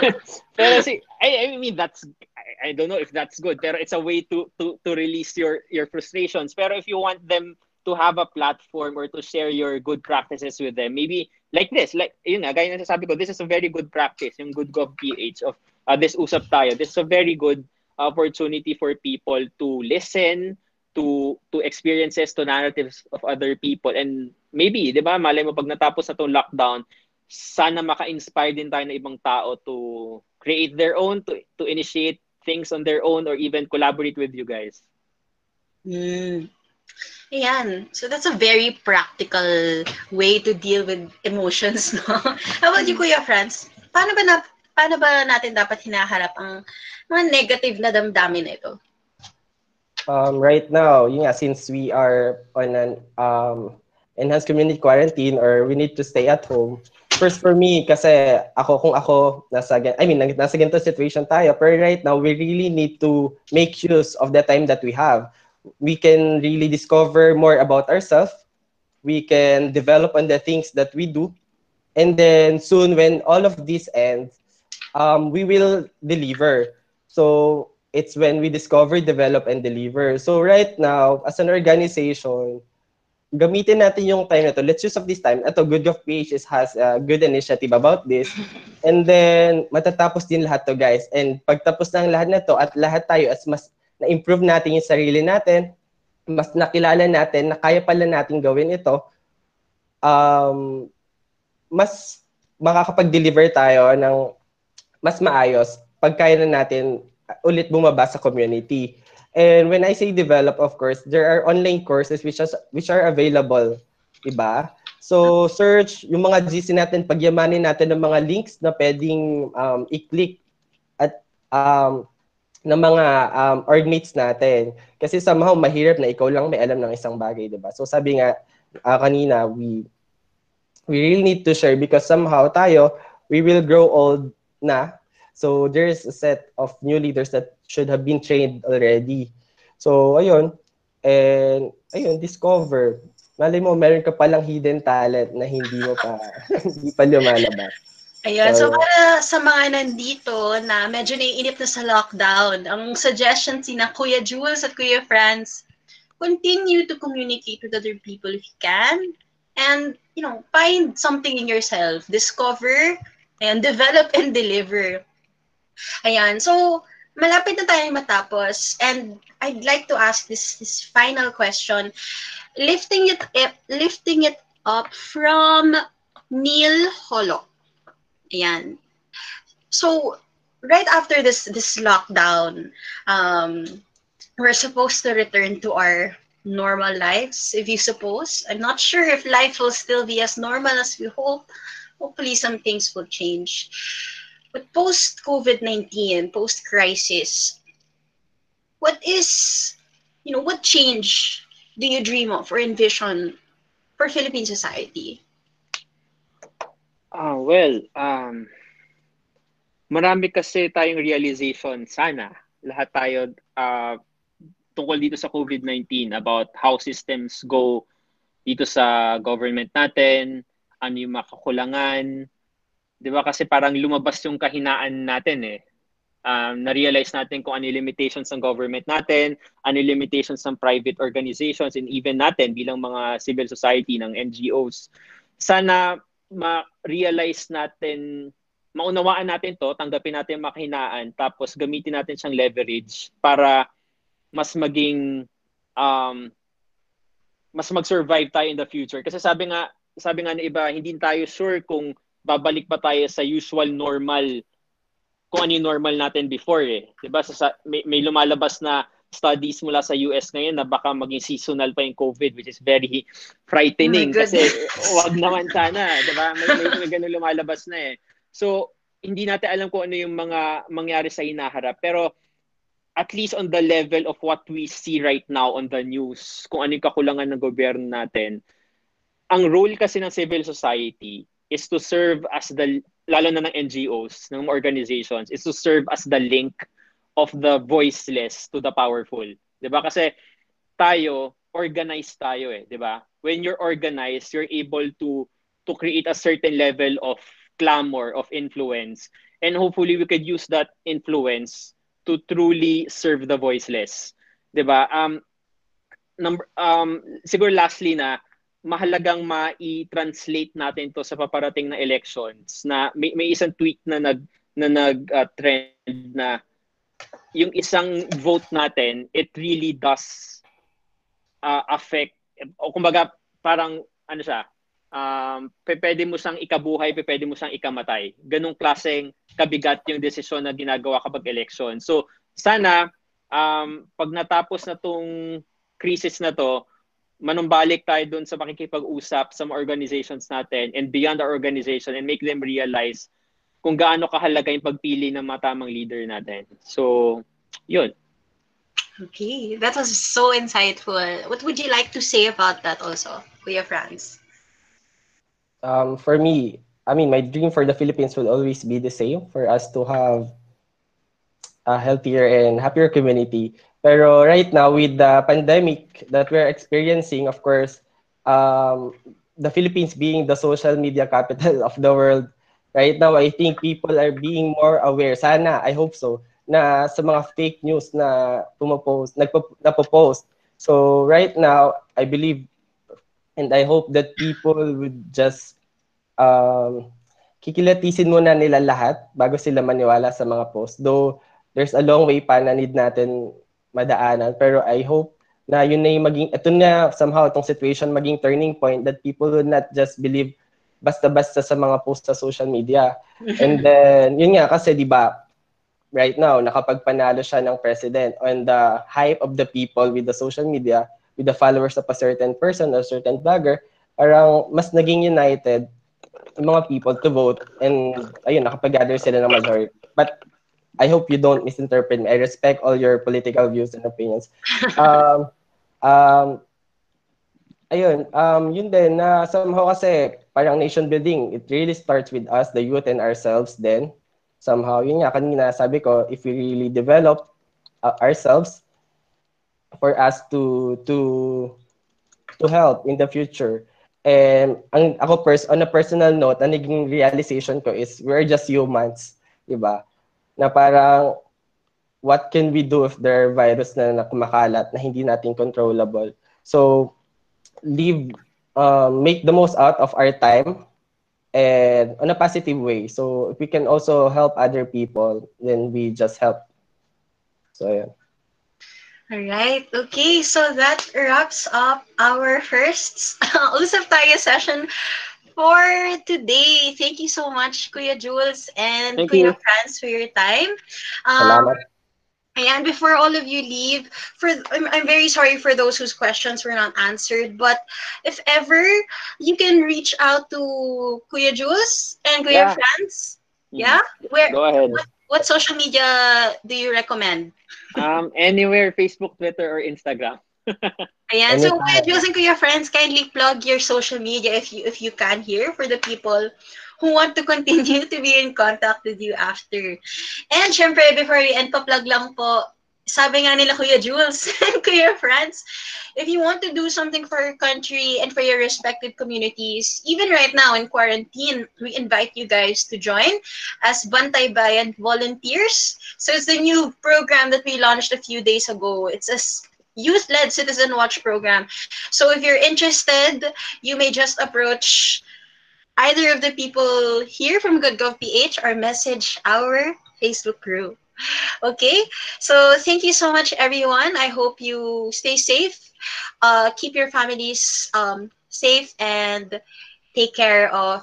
*laughs* pero si I, I mean that's I, I don't know if that's good pero it's a way to to to release your your frustrations. Pero if you want them to have a platform or to share your good practices with them, maybe like this, like yun nga, gaya na sabi ko, this is a very good practice, yung good gov PH of uh, this usap tayo. This is a very good opportunity for people to listen to to experiences to narratives of other people and maybe 'di ba malay mo pag natapos na tong lockdown sana maka-inspire din tayo ng ibang tao to create their own to to initiate things on their own or even collaborate with you guys. Mm. Ayan. So that's a very practical way to deal with emotions, *laughs* no? How about you, Kuya Franz? Paano ba na paano ba natin dapat hinaharap ang mga negative na damdamin na ito? Um, right now, yun nga, since we are on an um, enhanced community quarantine or we need to stay at home, first for me, kasi ako, kung ako, nasa, I mean, nasa ganito situation tayo, pero right now, we really need to make use of the time that we have. We can really discover more about ourselves. We can develop on the things that we do. And then soon, when all of this ends, um, we will deliver. So it's when we discover, develop, and deliver. So right now, as an organization, gamitin natin yung time na to. Let's use of this time. Ito, Good of PH has a good initiative about this. *laughs* And then, matatapos din lahat to, guys. And pagtapos ng lahat na to, at lahat tayo, as mas na-improve natin yung sarili natin, mas nakilala natin na kaya pala natin gawin ito, um, mas makakapag-deliver tayo ng mas maayos pag kaya na natin ulit bumaba sa community. And when I say develop, of course, there are online courses which, are, which are available. Diba? So, search yung mga GC natin, pagyamanin natin ng mga links na pwedeng um, i-click at um, ng mga um, orgmates natin. Kasi somehow mahirap na ikaw lang may alam ng isang bagay, diba? So, sabi nga uh, kanina, we we really need to share because somehow tayo, we will grow old na So there's a set of new leaders that should have been trained already. So ayun, and ayun, discover. Malay mo, meron ka palang hidden talent na hindi mo pa, *laughs* hindi pa lumalabas. Ayun, so, so para sa mga nandito na medyo naiinip na sa lockdown, ang suggestion si na Kuya Jules at Kuya Franz, continue to communicate with other people if you can. And, you know, find something in yourself. Discover and develop and deliver. Ayan. So, malapit na tayo matapos. And I'd like to ask this this final question. Lifting it up, lifting it up from Neil Holo. Ayan. So, right after this this lockdown, um, we're supposed to return to our normal lives, if you suppose. I'm not sure if life will still be as normal as we hope. Hopefully, some things will change. But post COVID 19, post crisis, what is, you know, what change do you dream of or envision for Philippine society? Ah, uh, well, um, marami kasi tayong realization sana. Lahat tayo uh, tungkol dito sa COVID-19 about how systems go dito sa government natin, ano yung makakulangan, 'Di ba kasi parang lumabas yung kahinaan natin eh. Um, na-realize natin kung ano limitations ng government natin, ano limitations ng private organizations, and even natin bilang mga civil society ng NGOs. Sana ma-realize natin, maunawaan natin to, tanggapin natin makahinaan, tapos gamitin natin siyang leverage para mas maging um, mas mag-survive tayo in the future. Kasi sabi nga, sabi nga ng iba, hindi tayo sure kung babalik pa tayo sa usual normal kung ano yung normal natin before eh. 'Di ba? Sa, may, may lumalabas na studies mula sa US ngayon na baka maging seasonal pa yung COVID which is very frightening Oh kasi wag naman sana, 'di ba? May, may, may ganun lumalabas na eh. So, hindi natin alam kung ano yung mga mangyari sa hinaharap pero at least on the level of what we see right now on the news, kung ano yung kakulangan ng gobyerno natin, ang role kasi ng civil society is to serve as the lalo na ng NGOs, ng organizations, is to serve as the link of the voiceless to the powerful. 'Di ba? Kasi tayo, organized tayo eh, 'di ba? When you're organized, you're able to to create a certain level of clamor, of influence. And hopefully we could use that influence to truly serve the voiceless. 'Di ba? Um number um siguro lastly na mahalagang ma-translate natin to sa paparating na elections na may, may isang tweet na nag na nag uh, trend na yung isang vote natin it really does uh, affect o kumbaga parang ano siya um pwede mo siyang ikabuhay pwede mo siyang ikamatay. Ganung klaseng kabigat yung desisyon na ginagawa kapag election so sana um pag natapos na tong crisis na to manumbalik tayo dun sa makikipag-usap sa mga organizations natin and beyond our organization and make them realize kung gaano kahalaga yung pagpili ng matamang leader natin. So, yun. Okay, that was so insightful. What would you like to say about that also, Kuya Franz? Um, for me, I mean, my dream for the Philippines will always be the same for us to have a healthier and happier community. Pero right now, with the pandemic that we're experiencing, of course, um, the Philippines being the social media capital *laughs* of the world, right now, I think people are being more aware. Sana, I hope so, na sa mga fake news na pumapost, nagpo, napopost. So right now, I believe and I hope that people would just um, kikilatisin muna nila lahat bago sila maniwala sa mga post. Though there's a long way pa na need natin madaanan. Pero I hope na yun na yung maging, ito na somehow itong situation maging turning point that people would not just believe basta-basta sa mga post sa social media. *laughs* And then, yun nga kasi di ba right now, nakapagpanalo siya ng president on the hype of the people with the social media, with the followers of a certain person or certain blogger, parang mas naging united yung mga people to vote and ayun, nakapag-gather sila ng majority. But I hope you don't misinterpret me. I respect all your political views and opinions. *laughs* Um, um, ayun, um, yun din, na somehow kasi parang nation building, it really starts with us, the youth and ourselves then. Somehow, yun nga, kanina sabi ko, if we really develop uh, ourselves for us to to to help in the future. And ang ako pers on a personal note, ang naging realization ko is we're just humans, 'di ba? Na parang what can we do if there are virus na, na kumakalat na hindi natin controllable. So, live, uh, make the most out of our time and on a positive way. So, if we can also help other people, then we just help. So, yeah. All right. Okay. So that wraps up our first *laughs* Usap Tayo session for today. Thank you so much, Kuya Jules and Thank Kuya you. Franz, for your time. Um, Salamat. and before all of you leave, for I'm, I'm very sorry for those whose questions were not answered. But if ever you can reach out to Kuya Jules and Kuya Yeah. Franz, yeah, where Go ahead. what social media do you recommend? Um, anywhere, Facebook, Twitter, or Instagram. Ayan. So, Anytime. Kuya Jules and Kuya Friends, kindly plug your social media if you if you can here for the people who want to continue to be in contact with you after. And syempre, before we end, pa-plug lang po, sabi nga nila Kuya Jules *laughs* and Kuya France, if you want to do something for your country and for your respective communities, even right now in quarantine, we invite you guys to join as Bantay Bayan volunteers. So it's the new program that we launched a few days ago. It's a youth-led citizen watch program. So if you're interested, you may just approach either of the people here from Good Gov PH or message our Facebook group. Okay, so thank you so much, everyone. I hope you stay safe, uh, keep your families um, safe, and take care of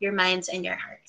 your minds and your hearts.